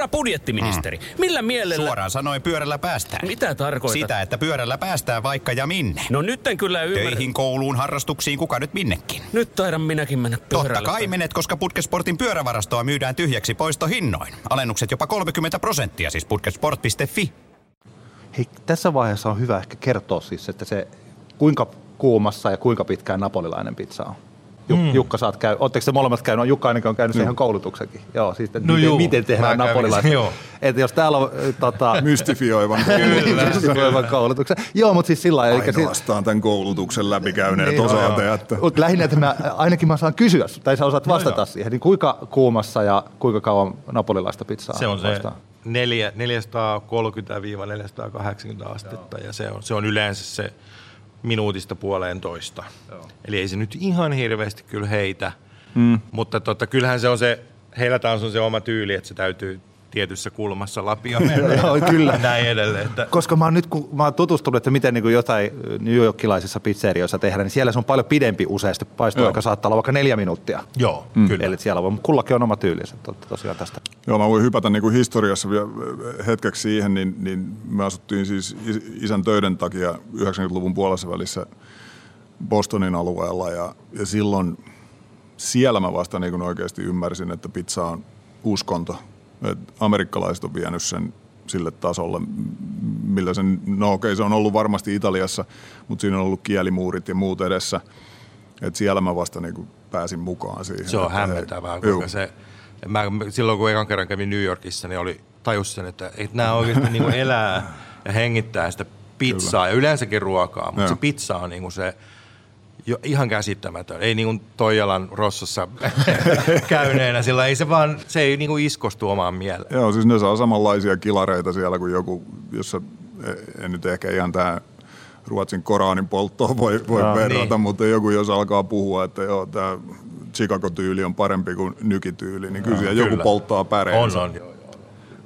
S1: Herra budjettiministeri, millä mielellä...
S2: Suoraan sanoen pyörällä päästään.
S1: Mitä tarkoitat?
S2: Sitä, että pyörällä päästään vaikka ja minne.
S1: No nyt en kyllä ymmärrä.
S2: Töihin, kouluun, harrastuksiin, kuka nyt minnekin.
S1: Nyt taidan minäkin mennä pyörällä.
S2: Totta kai menet, koska Putkesportin pyörävarastoa myydään tyhjäksi poistohinnoin. Alennukset jopa 30 prosenttia, siis putkesport.fi.
S4: Hei, tässä vaiheessa on hyvä ehkä kertoa siis, että se kuinka kuumassa ja kuinka pitkään napolilainen pizza on. Mm. Jukka, oot käy, ootteko te molemmat käynyt? Jukka ainakin on käynyt siihen koulutuksenkin. Joo, siis että
S3: No
S4: miten,
S3: juu,
S4: miten tehdään napolilaista.
S3: joo.
S4: Että jos täällä on äh, tota,
S5: mystifioivan
S4: mystifioivan koulutuksen. Joo, mutta siis sillä lailla. eli si-
S5: ainoastaan tämän koulutuksen läpikäyneet
S4: Niin,
S5: osaatte, että
S4: Mut lähinnä, että mä, ainakin mä saan kysyä, tai sä osaat vastata siihen, niin kuinka kuumassa ja kuinka kauan napolilaista pizzaa
S3: Se on se
S4: paistaa?
S3: neljä- 430-480 astetta ja se on, se on yleensä se minuutista puoleen toista. Eli ei se nyt ihan hirveästi kyllä heitä, mm. mutta tota, kyllähän se on se, heillä taas on se oma tyyli, että se täytyy tietyssä kulmassa lapioida
S4: Joo, kyllä.
S3: näin edelleen. Että,
S4: Koska mä oon nyt, kun mä oon tutustunut, että miten niin kuin jotain New Yorkilaisissa pizzerioissa tehdään, niin siellä se on paljon pidempi useasti. Paistoaika saattaa olla vaikka neljä minuuttia.
S3: joo, mm. kyllä.
S4: Eli siellä voi, mutta kullakin on oma tyylinsä tosiaan tästä.
S5: Joo, mä voin hypätä niin kuin historiassa vielä hetkeksi siihen, niin, niin me asuttiin siis is- isän töiden takia 90-luvun puolessa välissä Bostonin alueella ja, ja silloin siellä mä vasta niin kuin oikeasti ymmärsin, että pizza on uskonto. Et amerikkalaiset on vienyt sen sille tasolle, millä sen, no okei se on ollut varmasti Italiassa, mutta siinä on ollut kielimuurit ja muut edessä. Et siellä mä vasta niin pääsin mukaan siihen.
S3: Se on hämmentävää,
S5: juu.
S3: kuinka se, mä, silloin kun ekan kerran kävin New Yorkissa, niin oli tajus sen, että, että nämä oikeasti niin kuin elää ja hengittää sitä pizzaa ja yleensäkin ruokaa, mutta
S5: Joo.
S3: se pizza on niin kuin se jo ihan käsittämätön. Ei niin kuin Toijalan Rossossa käyneenä, sillä ei se vaan, se ei niin kuin iskostu omaan mieleen.
S5: Joo, siis ne saa samanlaisia kilareita siellä kuin joku, jossa e- en nyt ehkä ihan tämä Ruotsin Koranin polttoon voi, voi
S4: Joo,
S5: verrata,
S3: niin.
S5: mutta joku jos alkaa puhua, että joo, tämä Chicago-tyyli on parempi kuin nykityyli, niin kyllä siellä joku
S3: kyllä.
S5: polttaa päreensä.
S3: On, on.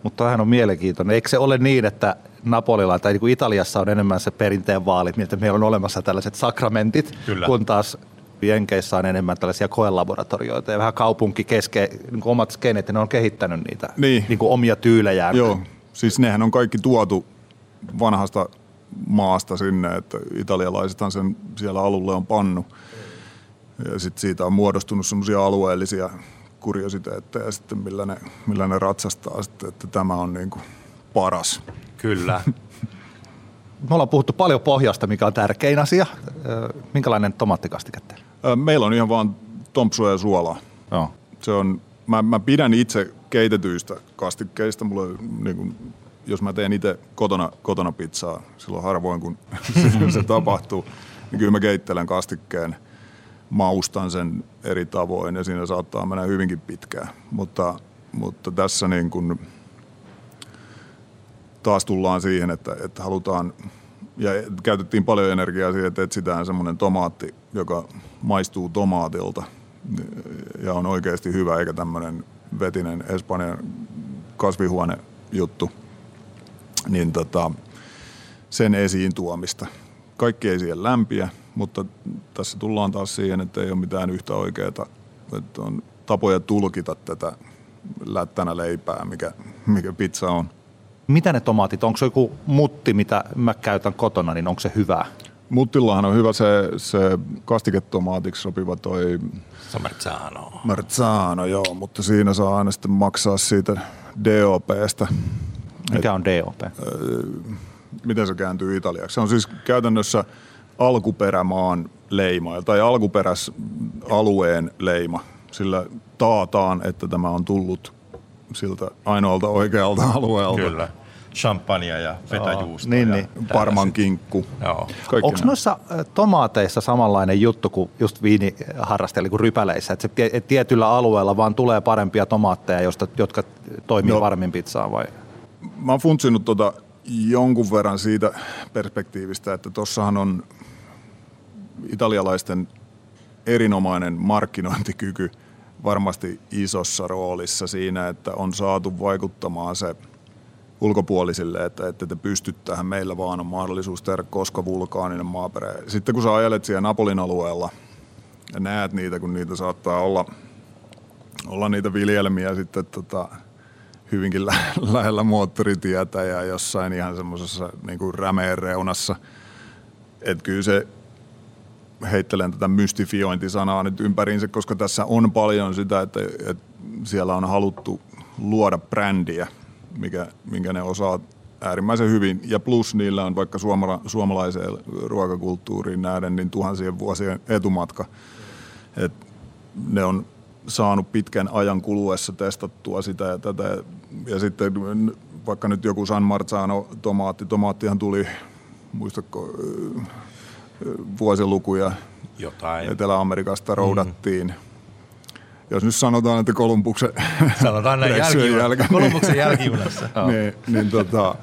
S4: Mutta toihan on mielenkiintoinen. Eikö se ole niin, että Napolilla tai niin kuin Italiassa on enemmän se perinteen vaalit, miltä meillä on olemassa tällaiset sakramentit,
S3: Kyllä.
S4: kun taas Jenkeissä on enemmän tällaisia koelaboratorioita ja vähän kaupunki keske, niin kuin omat skenet, ja ne on kehittänyt niitä
S5: Niin.
S4: niin kuin omia tyylejään.
S5: Joo, siis nehän on kaikki tuotu vanhasta maasta sinne, että italialaisethan sen siellä alulle on pannu. Ja sitten siitä on muodostunut semmoisia alueellisia kuriositeetteja sitten, millä ne, millä ne ratsastaa sitten, että tämä on niin kuin paras.
S3: Kyllä.
S4: Me ollaan puhuttu paljon pohjasta, mikä on tärkein asia. Minkälainen tomaattikastike teillä?
S5: Meillä on ihan vaan tompsua ja suolaa.
S4: Joo.
S5: Se on, mä, mä pidän itse keitetyistä kastikkeista. Mulla, niin kuin, jos mä teen itse kotona, kotona pizzaa, silloin harvoin kun se tapahtuu, niin kyllä mä keittelen kastikkeen, maustan sen eri tavoin ja siinä saattaa mennä hyvinkin pitkään. Mutta, mutta tässä niin kuin taas tullaan siihen, että, että halutaan ja käytettiin paljon energiaa siihen, että etsitään semmoinen tomaatti, joka maistuu tomaatilta ja on oikeasti hyvä, eikä tämmöinen vetinen Espanjan kasvihuone juttu, niin tota, sen esiin tuomista. Kaikki ei siihen lämpiä, mutta tässä tullaan taas siihen, että ei ole mitään yhtä oikeaa, että on tapoja tulkita tätä lättänä leipää, mikä, mikä pizza on.
S6: Mitä ne tomaatit, onko se joku mutti, mitä mä käytän kotona, niin onko se hyvää?
S5: Muttillahan on hyvä se, se kastiketomaatiksi sopiva toi
S3: Somerzano.
S5: Marzano, joo, mutta siinä saa aina sitten maksaa siitä DOPstä.
S6: Mikä on DOP?
S5: Miten se kääntyy italiaksi? Se on siis käytännössä alkuperämaan leima tai alkuperäisalueen leima. Sillä taataan, että tämä on tullut siltä ainoalta oikealta alueelta.
S3: Kyllä. Champagne ja fetajuusto.
S6: niin,
S3: ja
S6: niin.
S5: Parman kinkku.
S6: Onko noissa tomaateissa samanlainen juttu kuin just viiniharrastajilla kuin rypäleissä, että se tietyllä alueella vaan tulee parempia tomaatteja, josta, jotka toimii
S5: No.
S6: varmin pizzaan vai?
S5: Mä oon funtsinut tota jonkun verran siitä perspektiivistä, että tossahan on italialaisten erinomainen markkinointikyky varmasti isossa roolissa siinä, että on saatu vaikuttamaan se ulkopuolisille, että ette te pysty tähän, meillä vaan on mahdollisuus tehdä koska vulkaaninen maaperä. Sitten kun sä ajelet siellä Napolin alueella ja näet niitä, kun niitä saattaa olla, olla niitä viljelmiä sitten tota, hyvinkin lä- lähellä moottoritietä ja jossain ihan semmoisessa niin rämeen reunassa. Että kyllä se, heittelen tätä mystifiointisanaa nyt ympäriinsä, koska tässä on paljon sitä, että, että siellä on haluttu luoda brändiä, mikä, minkä ne osaa äärimmäisen hyvin. Ja plus niillä on vaikka suomala, suomalaiseen ruokakulttuuriin nähden niin tuhansien vuosien etumatka. Et ne on saanut pitkän ajan kuluessa testattua sitä ja tätä. Ja sitten vaikka nyt joku San Marzano tomaatti, tomaattihan tuli, muistatko, vuosilukuja
S3: Jotain.
S5: Etelä-Amerikasta roudattiin. Mm. Jos nyt sanotaan, että Kolumbuksen
S3: Sanotaan näin jälkijunassa.
S5: jälkeen,
S3: Kolumbuksen jälkijunassa.
S5: niin, niin tota,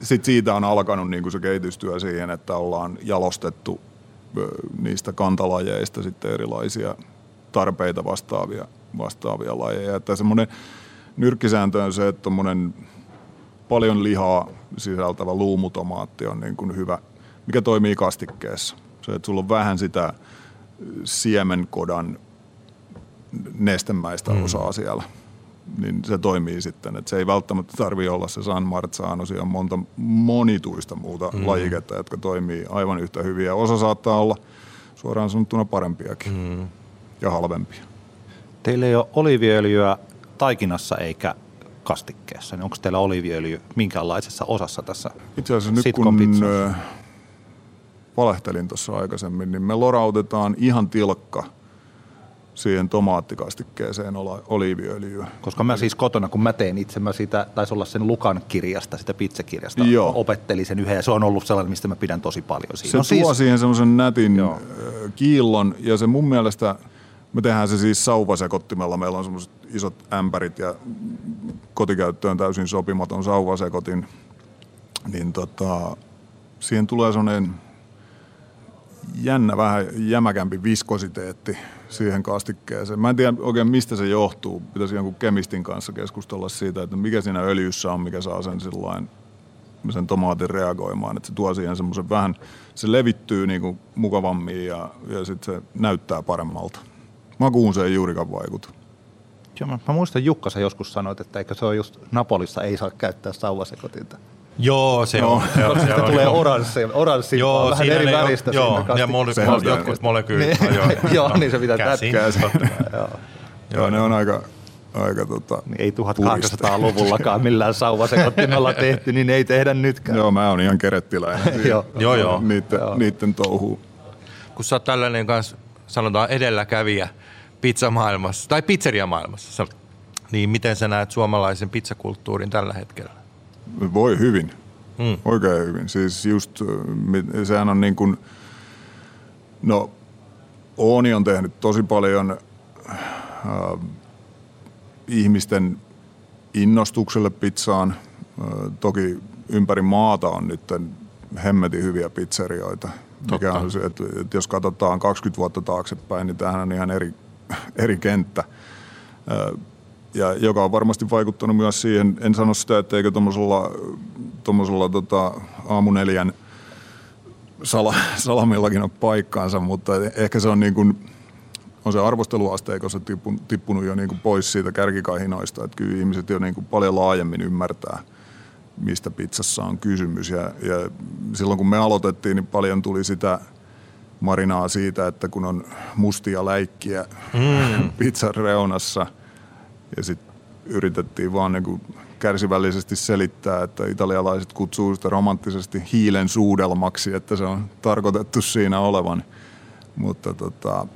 S5: sitten siitä on alkanut niin se kehitystyö siihen, että ollaan jalostettu niistä kantalajeista sitten erilaisia tarpeita vastaavia, vastaavia lajeja. Että semmoinen nyrkkisääntö on se, että paljon lihaa sisältävä luumutomaatti on niin kuin hyvä, mikä toimii kastikkeessa. Se, että sulla on vähän sitä siemenkodan nestemäistä mm. osaa siellä, niin se toimii sitten. Et se ei välttämättä tarvitse olla se San Marzano, siellä on monta monituista muuta mm. lajiketta, jotka toimii aivan yhtä hyviä. Osa saattaa olla suoraan sanottuna parempiakin mm. ja halvempia.
S6: Teillä ei ole oliiviöljyä taikinassa eikä kastikkeessa, niin onko teillä oliiviöljy minkäänlaisessa osassa tässä
S5: Itse asiassa nyt kun valehtelin tuossa aikaisemmin, niin me lorautetaan ihan tilkka siihen tomaattikastikkeeseen oliiviöljyä.
S6: Koska mä siis kotona, kun mä teen itse, mä siitä, taisi olla sen Lukan kirjasta, sitä pizzakirjasta,
S5: Joo.
S6: opettelin sen yhden ja se on ollut sellainen, mistä mä pidän tosi paljon. Siinä
S5: Se
S6: on
S5: tuo
S6: siis,
S5: siihen semmoisen nätin
S6: Joo.
S5: kiillon ja se mun mielestä, me tehdään se siis sauvasekottimella. Meillä on semmoiset isot ämpärit ja kotikäyttöön täysin sopimaton sauvasekotin. Niin tota, siihen tulee semmoinen jännä, vähän jämäkämpi viskositeetti siihen kastikkeeseen. Mä en tiedä oikein mistä se johtuu. Pitäisi jonkun kemistin kanssa keskustella siitä, että mikä siinä öljyssä on, mikä saa sen sillain sen tomaatin reagoimaan, että se tuo siihen semmoisen vähän, se levittyy niinku mukavammin ja, ja sitten se näyttää paremmalta. Makuun se ei juurikaan vaikuta.
S6: Joo, mä, mä muistan Jukka sä joskus sanoit, että eikö se ole just Napolissa ei saa käyttää sauvasekotinta.
S3: Joo, se on. Joo, se
S6: Sitä
S3: on,
S6: tulee oranssi, oranssi
S3: Joo,
S6: vähän eri väristä.
S3: Joo,
S6: siinä
S3: ja mole, mole,
S5: on
S3: jotkut molekyylit.
S6: Niin.
S3: joo,
S6: Joo, niin se pitää
S3: Käsin.
S6: Joo.
S5: Joo, ne on aika, aika tota,
S6: Niin ei 1800-luvullakaan millään sauvasekottimella tehty, niin ei tehdä nytkään.
S5: Joo, mä oon ihan kerettiläinen.
S6: Joo.
S3: Joo, joo.
S5: Niitten,
S6: Joo.
S5: niitten touhuu.
S3: kun sä oot tällainen kanssa, sanotaan edelläkävijä pizzamaailmassa tai pizzeriamaailmassa, niin miten sä näet suomalaisen pizzakulttuurin tällä hetkellä?
S5: Voi hyvin.
S3: Mm.
S5: Oikein hyvin. Siis just, äh, sehän on niin kuin, No, Ooni on tehnyt tosi paljon äh, ihmisten innostukselle pizzaan. Äh, toki ympäri maata on nyt hemmetin hyviä pizzerioita. Mikä on se, että, että jos katsotaan 20 vuotta taaksepäin, niin tämähän on ihan eri, eri kenttä. Äh, ja joka on varmasti vaikuttanut myös siihen, en sano sitä, että eikö tuommoisella tota, aamuneljän sala, salamillakin ole paikkaansa, mutta ehkä se on niin kuin, on se arvosteluasteikossa tippunut, tippunut jo niin kuin pois siitä kärkikahinoista, että kyllä ihmiset jo niin kuin paljon laajemmin ymmärtää, mistä pizzassa on kysymys. Ja, ja silloin kun me aloitettiin, niin paljon tuli sitä marinaa siitä, että kun on mustia läikkiä mm. pizzan reunassa – ja sitten yritettiin vaan niin kuin kärsivällisesti selittää, että italialaiset kutsuu sitä romanttisesti hiilen suudelmaksi, että se on tarkoitettu siinä olevan. Mutta tota,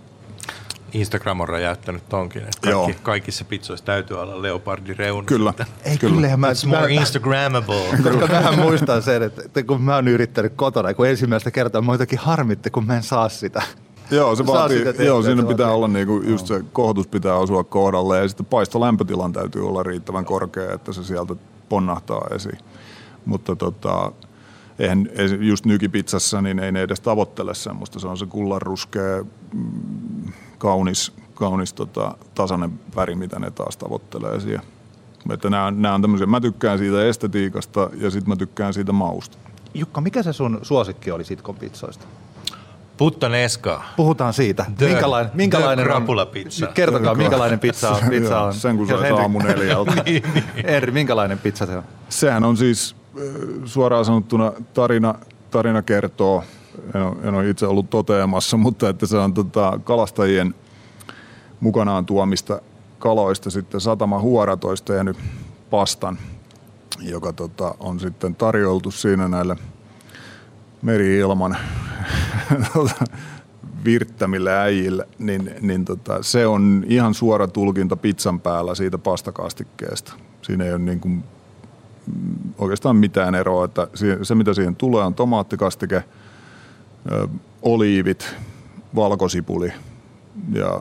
S3: Instagram on räjäyttänyt tonkin, että kaikki, kaikissa pizzoissa täytyy olla leopardireunus.
S5: Kyllä.
S6: Ei, kyllä. kyllä
S3: mä, It's more mä, Instagrammable.
S6: Koska mähän muistan sen, että kun mä oon yrittänyt kotona, kun ensimmäistä kertaa mä jotenkin harmitti, kun mä en saa sitä
S5: Joo, se vaatii, joo, siinä pitää olla niinku, just se kohotus pitää osua kohdalle ja sitten paisto lämpötilan täytyy olla riittävän korkea, että se sieltä ponnahtaa esiin. Mutta tota, eihän just nykipizzassa, niin ei ne edes tavoittele semmoista. Se on se kullanruskea, mm, kaunis, kaunis tota, tasainen väri, mitä ne taas tavoittelee siihen. Että nämä, nämä on tämmöisiä, mä tykkään siitä estetiikasta ja sitten mä tykkään siitä mausta.
S6: Jukka, mikä se sun suosikki oli sitkon pizzoista?
S3: Puttaneska.
S6: Puhutaan siitä.
S3: The, minkälainen, minkälainen the pizza.
S6: Kertokaa, minkälainen pizza on. Pizza on.
S5: Sen kun sai aamu neljältä.
S6: niin, niin. Eri, minkälainen pizza se on?
S5: Sehän on siis suoraan sanottuna tarina, tarina kertoo, en ole, en ole itse ollut toteamassa, mutta että se on tota, kalastajien mukanaan tuomista kaloista sitten satama huoratoista tehnyt pastan, joka tota, on sitten tarjoltu siinä näille meri-ilman Tota, virttämille äijille, niin, niin tota, se on ihan suora tulkinta pizzan päällä siitä pastakastikkeesta. Siinä ei ole niin kuin, oikeastaan mitään eroa, että se mitä siihen tulee on tomaattikastike, oliivit, valkosipuli ja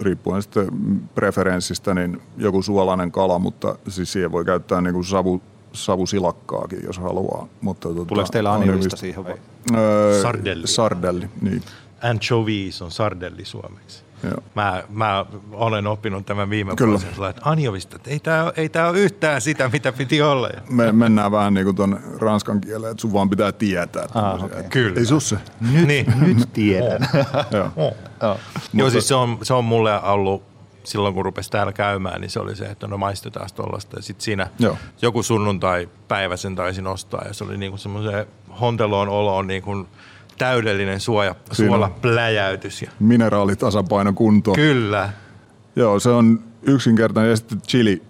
S5: riippuen sitten preferenssistä, niin joku suolainen kala, mutta siis siihen voi käyttää niin kuin savu, savusilakkaakin, jos haluaa. Mutta,
S6: tota, Tuleeko teillä anjovista siihen vai?
S5: Öö, sardelli. Sardelli, niin.
S3: Anchovies on sardelli suomeksi. Joo. Mä, mä olen oppinut tämän viime vuosina, että anjovista, että ei tämä ei tää ole yhtään sitä, mitä piti olla.
S5: Me mennään vähän niin kuin tuon ranskan kieleen, että sun vaan pitää tietää.
S3: Ah, okay. Kyllä.
S5: Ei susse.
S6: Nyt, niin. nyt tiedän.
S5: Joo.
S3: Joo. Joo, siis se on, se on mulle ollut silloin kun rupesi täällä käymään, niin se oli se, että no maistetaan tuollaista. Ja sitten siinä Joo. joku sunnuntai päivä sen taisin ostaa ja se oli niinku semmoisen honteloon oloon niin kuin täydellinen suoja, suola pläjäytys. Ja...
S5: Mineraalitasapaino kuntoon.
S3: Kyllä.
S5: Joo, se on yksinkertainen. Ja sitten chili,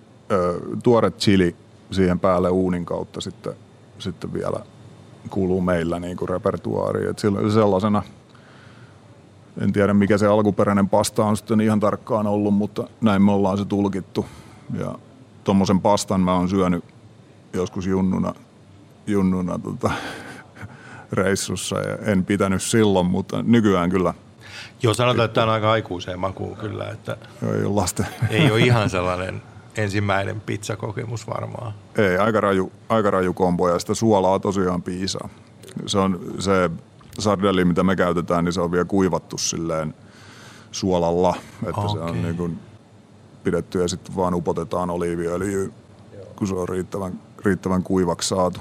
S5: tuore chili siihen päälle uunin kautta sitten, sitten vielä kuuluu meillä niin kuin repertuaariin. Et sellaisena – en tiedä mikä se alkuperäinen pasta on sitten ihan tarkkaan ollut, mutta näin me ollaan se tulkittu. Ja tuommoisen pastan mä oon syönyt joskus junnuna, junnuna tota, reissussa ja en pitänyt silloin, mutta nykyään kyllä.
S3: Joo, sanotaan, että tämä on aika aikuiseen makuun kyllä. Että
S5: ei ole lasten.
S3: Ei ole ihan sellainen ensimmäinen pizzakokemus varmaan.
S5: Ei, aika raju, aika raju kombo ja sitä suolaa tosiaan piisaa. Se on se sardelli, mitä me käytetään, niin se on vielä kuivattu silleen suolalla, että okay. se on niin kuin pidetty ja sitten vaan upotetaan oliiviöljyä, kun se on riittävän, riittävän kuivaksi saatu.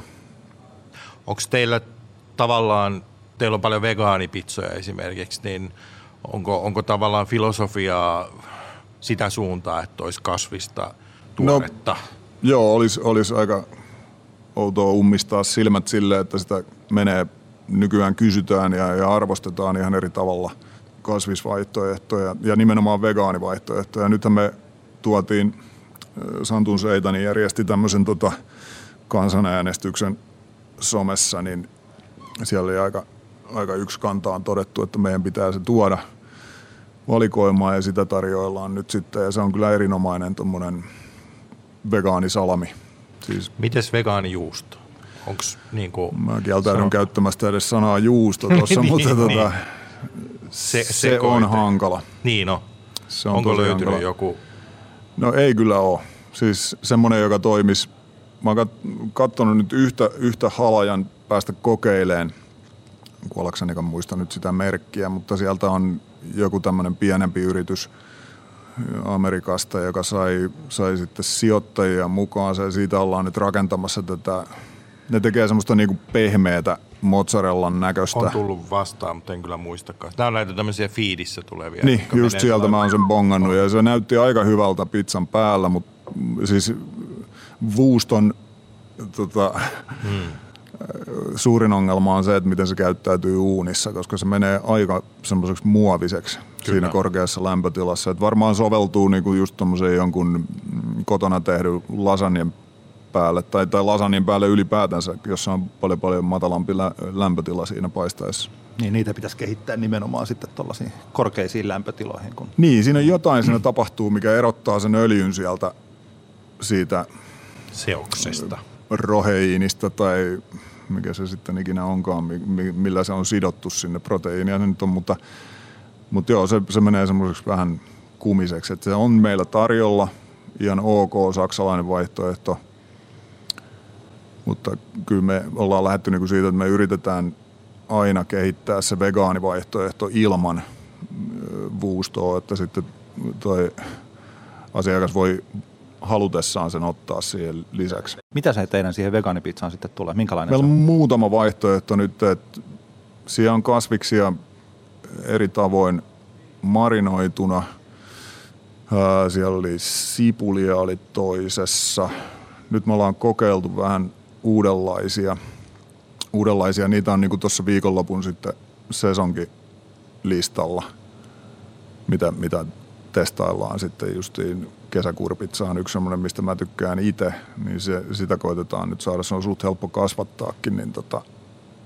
S3: Onko teillä tavallaan, teillä on paljon vegaanipizzoja esimerkiksi, niin onko, onko tavallaan filosofiaa sitä suuntaa, että olisi kasvista tuoretta? No,
S5: joo, olisi, olisi aika outoa ummistaa silmät sille, että sitä menee nykyään kysytään ja, ja arvostetaan ihan eri tavalla kasvisvaihtoehtoja ja nimenomaan vegaanivaihtoehtoja. Nythän me tuotiin, Santun Seitani järjesti tämmöisen tota, kansanäänestyksen somessa, niin siellä oli aika, aika yksi kantaan todettu, että meidän pitää se tuoda valikoimaan ja sitä tarjoillaan nyt sitten. Ja se on kyllä erinomainen tuommoinen vegaanisalami.
S3: Siis, Mites vegaanijuusto? Onks, niin kuin,
S5: Mä kieltäydyn käyttämästä edes sanaa juusto tuossa, niin, mutta tota,
S3: se,
S5: Se
S3: sekoite.
S5: on hankala.
S3: Niin no.
S5: Se on
S3: Onko löytynyt
S5: hankala.
S3: joku?
S5: No ei kyllä ole. Siis semmoinen, joka toimisi. Mä oon kat- kattonut nyt yhtä, yhtä halajan päästä kokeileen. Kuollakseni muista nyt sitä merkkiä, mutta sieltä on joku tämmöinen pienempi yritys Amerikasta, joka sai, sai sitten sijoittajia mukaan. Ja siitä ollaan nyt rakentamassa tätä. Ne tekee semmoista niinku pehmeätä mozzarellan näköistä.
S3: On tullut vastaan, mutta en kyllä muistakaan. Nämä on näitä tämmöisiä fiidissä tulevia.
S5: Niin, just sieltä mä oon sen bongannut ja se näytti aika hyvältä pizzan päällä, mutta siis vuuston tota,
S3: Hmm.
S5: suurin ongelma on se, että miten se käyttäytyy uunissa, koska se menee aika semmoiseksi muoviseksi Kyllä. siinä korkeassa lämpötilassa. Et varmaan soveltuu niinku just tommoseen jonkun kotona tehdyn lasanien päälle tai, tai lasanien päälle ylipäätänsä, jossa on paljon paljon matalampi lä- lämpötila siinä paistaessa.
S6: Niin niitä pitäisi kehittää nimenomaan sitten tuollaisiin korkeisiin lämpötiloihin. Kun...
S5: Niin, siinä jotain siinä tapahtuu, mikä erottaa sen öljyn sieltä siitä
S3: Seoksesta.
S5: roheiinista tai mikä se sitten ikinä onkaan, mi- mi- millä se on sidottu sinne proteiinia se nyt on, mutta, mutta joo, se, se menee semmoiseksi vähän kumiseksi, että se on meillä tarjolla, ihan ok saksalainen vaihtoehto, mutta kyllä me ollaan lähdetty niinku siitä, että me yritetään aina kehittää se vegaanivaihtoehto ilman vuustoa, että sitten toi asiakas voi halutessaan sen ottaa siihen lisäksi.
S6: Mitä se teidän siihen vegaanipizzaan sitten tulee? Minkälainen
S5: Meillä on
S6: on?
S5: muutama vaihtoehto nyt, että siellä on kasviksia eri tavoin marinoituna. Siellä oli sipulia oli toisessa. Nyt me ollaan kokeiltu vähän uudenlaisia. Uudenlaisia, niitä on niin tuossa viikonlopun sitten sesonkin listalla, mitä, mitä testaillaan sitten justiin kesäkurpitsa on yksi semmoinen, mistä mä tykkään itse, niin se, sitä koitetaan nyt saada, se on suht helppo kasvattaakin, niin tota,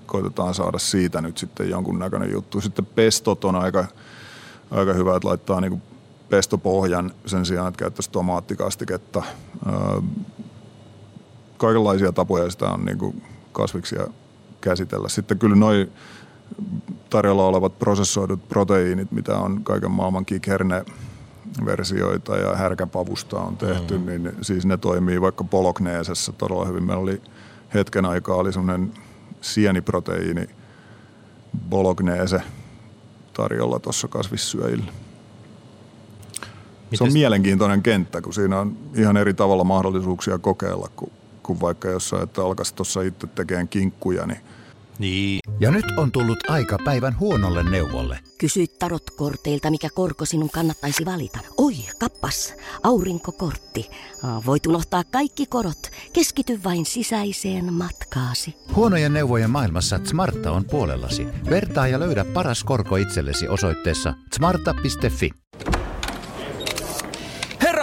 S5: koitetaan saada siitä nyt sitten jonkunnäköinen juttu. Sitten pestot on aika, aika hyvä, että laittaa niinku pestopohjan sen sijaan, että käyttäisi tomaattikastiketta. Öö, kaikenlaisia tapoja sitä on niinku kasviksia käsitellä. Sitten kyllä noin tarjolla olevat prosessoidut proteiinit, mitä on kaiken maailman kikherne versioita ja härkäpavusta on tehty, mm. niin siis ne toimii vaikka polokneesessa todella hyvin. Meillä oli hetken aikaa oli semmoinen sieniproteiini bolognese tarjolla tuossa kasvissyöjille. Se on mielenkiintoinen kenttä, kun siinä on ihan eri tavalla mahdollisuuksia kokeilla, kuin, kuin vaikka jossain, että alkaisi tuossa itse tekemään kinkkuja, niin
S3: Niin.
S7: Ja nyt on tullut aika päivän huonolle neuvolle.
S8: Kysy tarotkorteilta, mikä korko sinun kannattaisi valita. Oi, kappas, aurinkokortti. Voit unohtaa kaikki korot. Keskity vain sisäiseen matkaasi.
S7: Huonojen neuvojen maailmassa Smarta on puolellasi. Vertaa ja löydä paras korko itsellesi osoitteessa smarta.fi.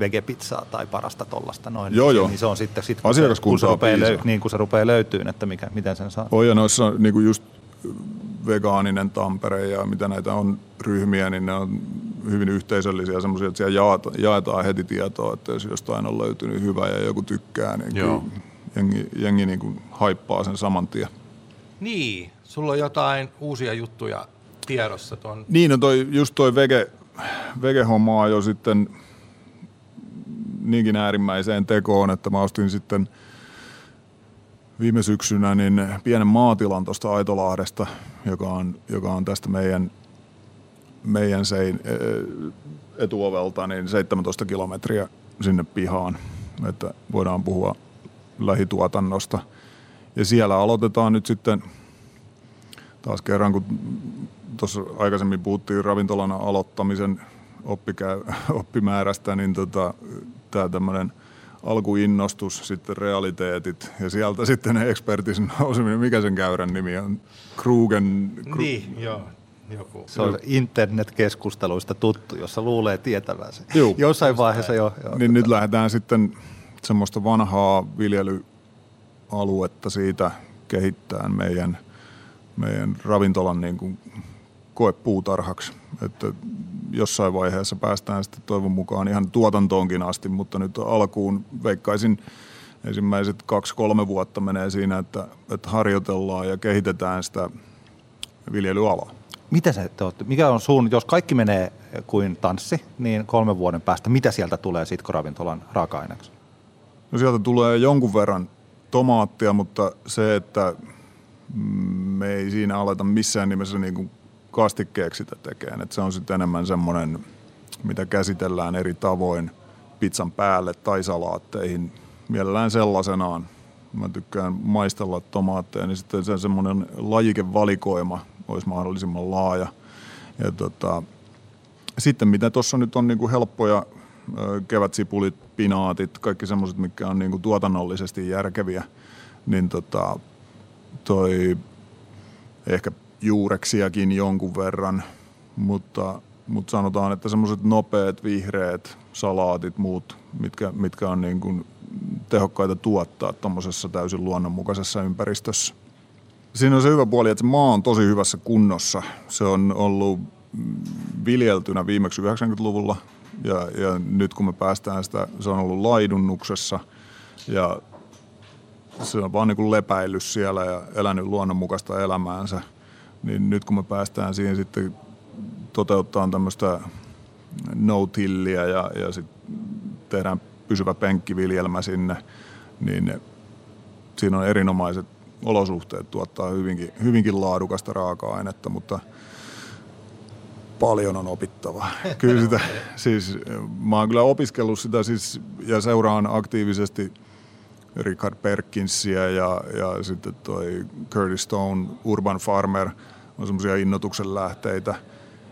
S6: vegepizzaa tai parasta tollasta noin.
S5: Joo, joo.
S6: Niin se on sitten, sit, kun, se, kun, se rupeaa löy, niin kun se rupeaa löytyyn, että mikä, miten sen saa.
S5: on ja noissa on niinku just vegaaninen Tampere ja mitä näitä on ryhmiä, niin ne on hyvin yhteisöllisiä semmoisia, että siellä jaetaan, jaetaan heti tietoa, että jos jostain on löytynyt hyvä ja joku tykkää, niin
S3: Joo.
S5: jengi, jengi niinku haippaa sen saman tien.
S3: Niin, sulla on jotain uusia juttuja tiedossa tuon.
S5: Niin, no toi, just toi vege, vege-homma on jo sitten niinkin äärimmäiseen tekoon, että mä ostin sitten viime syksynä niin pienen maatilan tuosta Aitolahdesta, joka on, joka on tästä meidän, meidän sein, etuovelta niin 17 kilometriä sinne pihaan, että voidaan puhua lähituotannosta. Ja siellä aloitetaan nyt sitten taas kerran, kun tuossa aikaisemmin puhuttiin ravintolana aloittamisen oppikä, oppimäärästä, niin tota, tämä tämmöinen alkuinnostus, sitten realiteetit ja sieltä sitten ne ekspertin nouseminen. Mikä sen käyrän nimi on? Krugen... Kru,
S3: Niin, joo. Joku.
S6: Se on internetkeskusteluista tuttu, jossa luulee tietävänsä.
S5: Juu.
S6: Jossain vaiheessa jo. jo
S5: Niin nyt lähdetään sitten semmoista vanhaa viljelyaluetta siitä kehittää meidän, meidän ravintolan niin kuin koepuutarhaksi. Että jossain vaiheessa päästään sitten toivon mukaan ihan tuotantoonkin asti, mutta nyt alkuun veikkaisin ensimmäiset kaksi-kolme vuotta menee siinä, että, että harjoitellaan ja kehitetään sitä viljelyalaa.
S6: Mitä se te olette, mikä on suun, jos kaikki menee kuin tanssi, niin kolmen vuoden päästä, mitä sieltä tulee sitkoravintolan raaka-aineeksi?
S5: No sieltä tulee jonkun verran tomaattia, mutta se, että me ei siinä aleta missään nimessä niin kuin kastikkeeksi sitä tekemään. Että se on sitten enemmän semmoinen, mitä käsitellään eri tavoin pizzan päälle tai salaatteihin. Mielellään sellaisenaan. Mä tykkään maistella tomaatteja, niin sitten se semmoinen lajikevalikoima olisi mahdollisimman laaja. Ja tota, sitten mitä tuossa nyt on niin kuin helppoja kevätsipulit, pinaatit, kaikki semmoiset, mitkä on niin kuin tuotannollisesti järkeviä, niin tota, toi ehkä juureksiakin jonkun verran, mutta, mutta sanotaan, että semmoiset nopeat, vihreät salaatit, muut, mitkä, mitkä on niin kuin tehokkaita tuottaa tuommoisessa täysin luonnonmukaisessa ympäristössä. Siinä on se hyvä puoli, että maa on tosi hyvässä kunnossa. Se on ollut viljeltynä viimeksi 90-luvulla ja, ja nyt kun me päästään sitä, se on ollut laidunnuksessa ja se on vaan niin kuin lepäillyt siellä ja elänyt luonnonmukaista elämäänsä. Niin nyt kun me päästään siihen sitten toteuttaa tämmöistä no-tilliä ja, ja sitten tehdään pysyvä penkkiviljelmä sinne, niin siinä on erinomaiset olosuhteet tuottaa hyvinkin, hyvinkin laadukasta raaka-ainetta, mutta paljon on opittavaa. Kyllä sitä, siis mä oon kyllä opiskellut sitä siis, ja seuraan aktiivisesti Richard Perkinsia ja, ja sitten toi Curtis Stone, Urban Farmer, on semmoisia innotuksen lähteitä.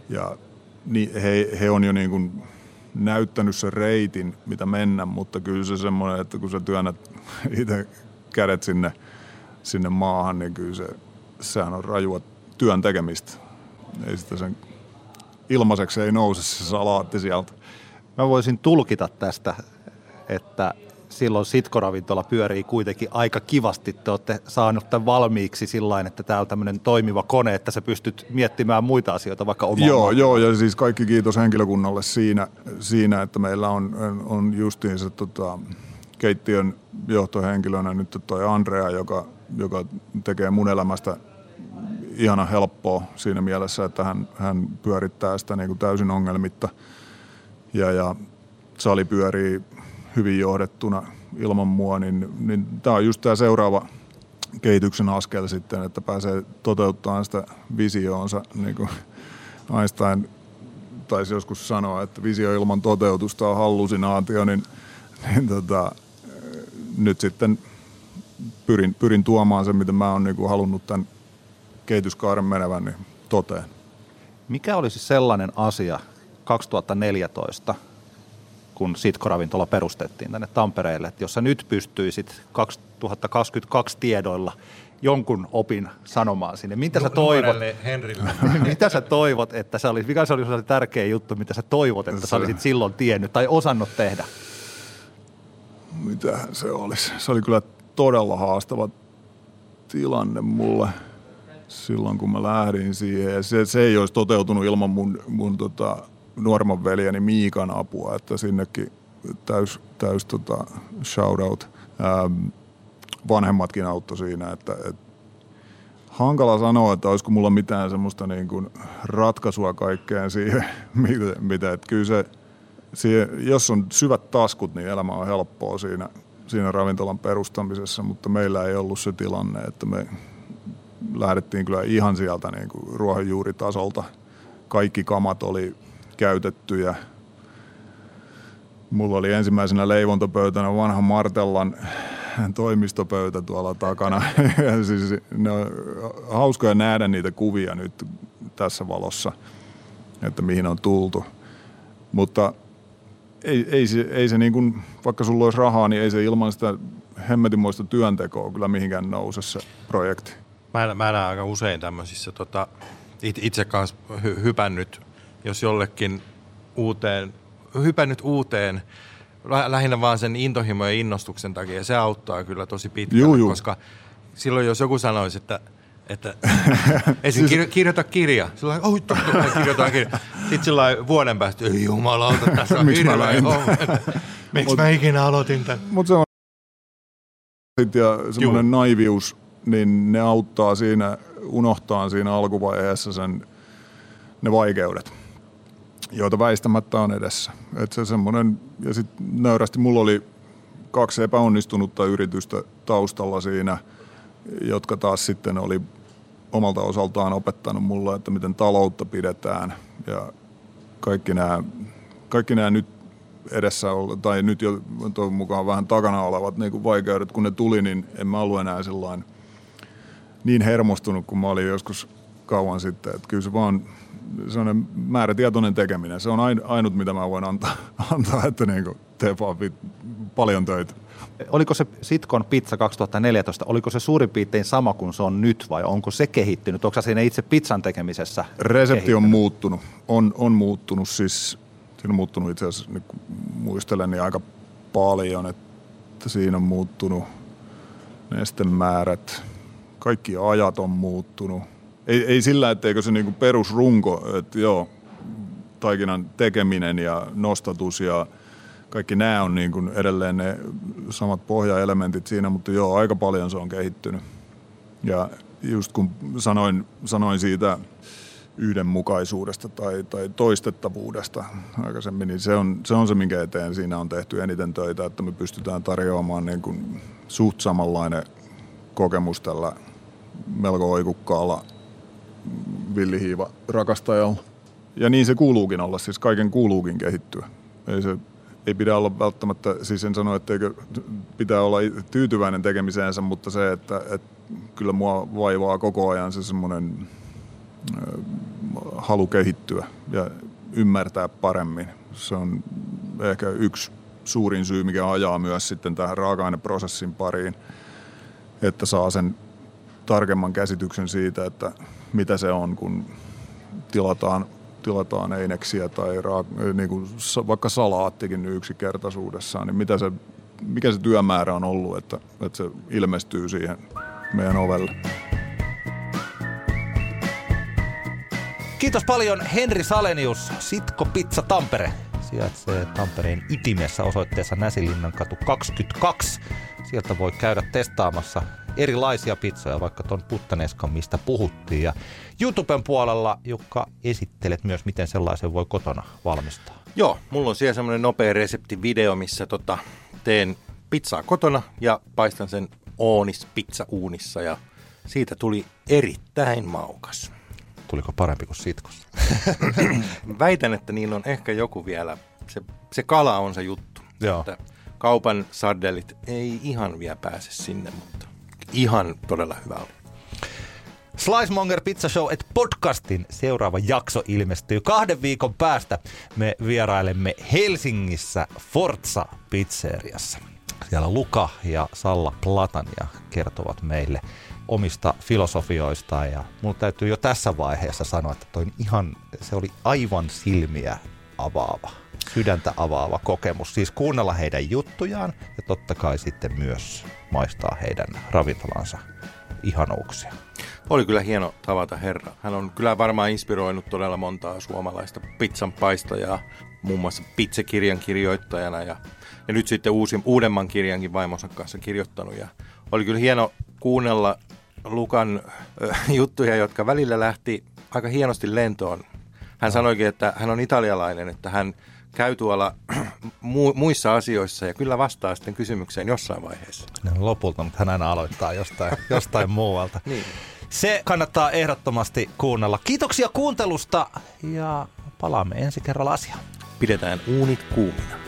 S5: Ja niin he, he on jo niin kuin näyttänyt sen reitin, mitä mennä, mutta kyllä se semmoinen, että kun sä työnnät itse kädet sinne – sinne maahan, niin kyllä se, sehän on rajua työn tekemistä. Ei sitä sen ilmaiseksi ei nouse se salaatti sieltä.
S6: Mä voisin tulkita tästä, että silloin sitkoravintola pyörii kuitenkin aika kivasti. Te olette saanut tämän valmiiksi sillä että tämä on tämmöinen toimiva kone, että sä pystyt miettimään muita asioita vaikka omaa.
S5: Joo, joo, ja siis kaikki kiitos henkilökunnalle siinä, siinä että meillä on, on justiinsa tota, keittiön johtohenkilönä nyt toi Andrea, joka joka tekee mun elämästä ihana helppoa siinä mielessä, että hän, hän pyörittää sitä niin kuin täysin ongelmitta. Ja, ja sali pyörii hyvin johdettuna ilman mua, niin, niin tämä on just tämä seuraava kehityksen askel sitten, että pääsee toteuttamaan sitä visioonsa, niin kuin Einstein taisi joskus sanoa, että visio ilman toteutusta on hallusinaatio, niin, niin tota, nyt sitten pyrin, pyrin tuomaan sen, mitä mä oon niin halunnut tämän kehityskaaren menevän niin toteen.
S6: Mikä olisi sellainen asia 2014, kun Sitko-ravintola perustettiin tänne Tampereelle, että jos sä nyt pystyisit 2022 tiedoilla jonkun opin sanomaan sinne. Mitä sä toivot? mitä sä toivot, että se olisi, mikä se olisi se tärkeä juttu, mitä sä toivot, että sä olisit silloin tiennyt tai osannut tehdä?
S5: Mitä se olisi? Se oli kyllä todella haastava tilanne mulle silloin, kun mä lähdin siihen. Ja se, se ei olisi toteutunut ilman mun, mun tota, nuorman veljeni Miikan apua, että sinnekin täys, täys tota, shout out. Ähm, vanhemmatkin auttoi siinä, että, et, hankala sanoa, että olisiko mulla mitään semmoista niin kuin ratkaisua kaikkeen siihen, mitä, mitä että kyllä se, siihen, jos on syvät taskut, niin elämä on helppoa siinä, siinä ravintolan perustamisessa, mutta meillä ei ollut se tilanne, että me lähdettiin kyllä ihan sieltä niin kuin ruohonjuuritasolta. Kaikki kamat oli käytettyjä. Mulla oli ensimmäisenä leivontopöytänä vanha Martellan toimistopöytä tuolla takana. Ja siis ne on hauskoja nähdä niitä kuvia nyt tässä valossa, että mihin on tultu. Mutta ei, ei se, ei se niin kuin, vaikka sulla olisi rahaa, niin ei se ilman sitä hemmetimoista työntekoa kyllä mihinkään nouse se projekti.
S3: Mä, mä näen aika usein tämmöisissä, tota, itse kanssa hy, hypännyt, jos jollekin uuteen, hypännyt uuteen lä- lähinnä vaan sen intohimo ja innostuksen takia. Se auttaa kyllä tosi pitkälle,
S5: Juu, juu.
S3: koska silloin jos joku sanoisi, että että esim. kirjo, kirjoita kirja. Silloin, oi, totta kirjoitan kirja. Sitten sillä vuoden päästä, ei jumalauta, tässä on
S5: Miksi mä
S3: hirveä. Miksi mä ikinä aloitin tämän?
S5: Mutta se on ja semmoinen naivius, niin ne auttaa siinä, unohtaa siinä alkuvaiheessa sen, ne vaikeudet, joita väistämättä on edessä. Et se semmoinen, ja sitten nöyrästi mulla oli kaksi epäonnistunutta yritystä taustalla siinä, jotka taas sitten oli omalta osaltaan opettanut mulle, että miten taloutta pidetään ja kaikki nämä, kaikki nämä nyt edessä, tai nyt jo toivon mukaan vähän takana olevat niin kuin vaikeudet, kun ne tuli, niin en mä ollut enää sellainen niin hermostunut kuin mä olin joskus kauan sitten. Että kyllä se vaan sellainen määrätietoinen tekeminen, se on ain- ainut, mitä mä voin antaa, antaa että niin kuin tee paljon töitä.
S6: Oliko se Sitkon pizza 2014, oliko se suurin piirtein sama kuin se on nyt vai onko se kehittynyt? Onko siinä itse pizzan tekemisessä
S5: Resepti on
S6: kehittynyt?
S5: muuttunut. On, on muuttunut siis, siinä on muuttunut itse asiassa, kun muistelen, niin aika paljon, että siinä on muuttunut nestemäärät, kaikki ajat on muuttunut. Ei, ei sillä, etteikö se niinku perusrunko, että joo, taikinan tekeminen ja nostatus ja kaikki nämä on niin kuin edelleen ne samat pohjaelementit siinä, mutta joo, aika paljon se on kehittynyt. Ja just kun sanoin, sanoin siitä yhdenmukaisuudesta tai, tai toistettavuudesta aikaisemmin, niin se on, se on se, minkä eteen siinä on tehty eniten töitä, että me pystytään tarjoamaan niin kuin suht samanlainen kokemus tällä melko oikukkaalla villihiiva rakastajalla. Ja niin se kuuluukin olla, siis kaiken kuuluukin kehittyä. Ei, se, ei pidä olla välttämättä, siis en sano, etteikö pitää olla tyytyväinen tekemiseensä, mutta se, että, että kyllä mua vaivaa koko ajan se semmoinen halu kehittyä ja ymmärtää paremmin. Se on ehkä yksi suurin syy, mikä ajaa myös sitten tähän raaka-aineprosessin pariin, että saa sen tarkemman käsityksen siitä, että mitä se on, kun tilataan, tilataan eineksiä tai raa- niin kuin vaikka salaattikin yksinkertaisuudessaan, niin mitä se, mikä se työmäärä on ollut, että, että se ilmestyy siihen meidän ovelle.
S4: Kiitos paljon Henri Salenius, Sitko Pizza Tampere. Sijaitsee Tampereen ytimessä osoitteessa Näsilinnan katu 22. Sieltä voi käydä testaamassa erilaisia pizzoja, vaikka ton puttaneskan, mistä puhuttiin. Ja YouTuben puolella, Jukka, esittelet myös, miten sellaisen voi kotona valmistaa.
S3: Joo, mulla on siellä semmoinen nopea reseptivideo, missä tota, teen pizzaa kotona ja paistan sen oonis pizzauunissa ja siitä tuli erittäin maukas.
S4: Tuliko parempi kuin sitkossa?
S3: Väitän, että niin on ehkä joku vielä. Se, se kala on se juttu.
S4: Joo.
S3: Että kaupan sardellit ei ihan vielä pääse sinne, mutta ihan todella hyvä oli.
S4: Slicemonger Pizza Show et podcastin seuraava jakso ilmestyy kahden viikon päästä. Me vierailemme Helsingissä Forza Pizzeriassa. Siellä Luka ja Salla Platania kertovat meille omista filosofioistaan ja mun täytyy jo tässä vaiheessa sanoa, että toi ihan, se oli aivan silmiä avaava, sydäntä avaava kokemus. Siis kuunnella heidän juttujaan ja totta kai sitten myös maistaa heidän ravintolansa ihanuuksia.
S3: Oli kyllä hieno tavata herra. Hän on kyllä varmaan inspiroinut todella montaa suomalaista pizzan paistajaa, muun muassa pizzakirjan kirjoittajana ja, ja nyt sitten uusi, uudemman kirjankin vaimonsa kanssa kirjoittanut. Ja oli kyllä hieno kuunnella Lukan äh, juttuja, jotka välillä lähti aika hienosti lentoon. Hän sanoikin, että hän on italialainen, että hän käy tuolla mu- muissa asioissa ja kyllä vastaa sitten kysymykseen jossain vaiheessa.
S4: No, lopulta, mutta hän aina aloittaa jostain, jostain muualta.
S3: Niin.
S4: Se kannattaa ehdottomasti kuunnella. Kiitoksia kuuntelusta ja palaamme ensi kerralla asiaan.
S3: Pidetään uunit kuumina.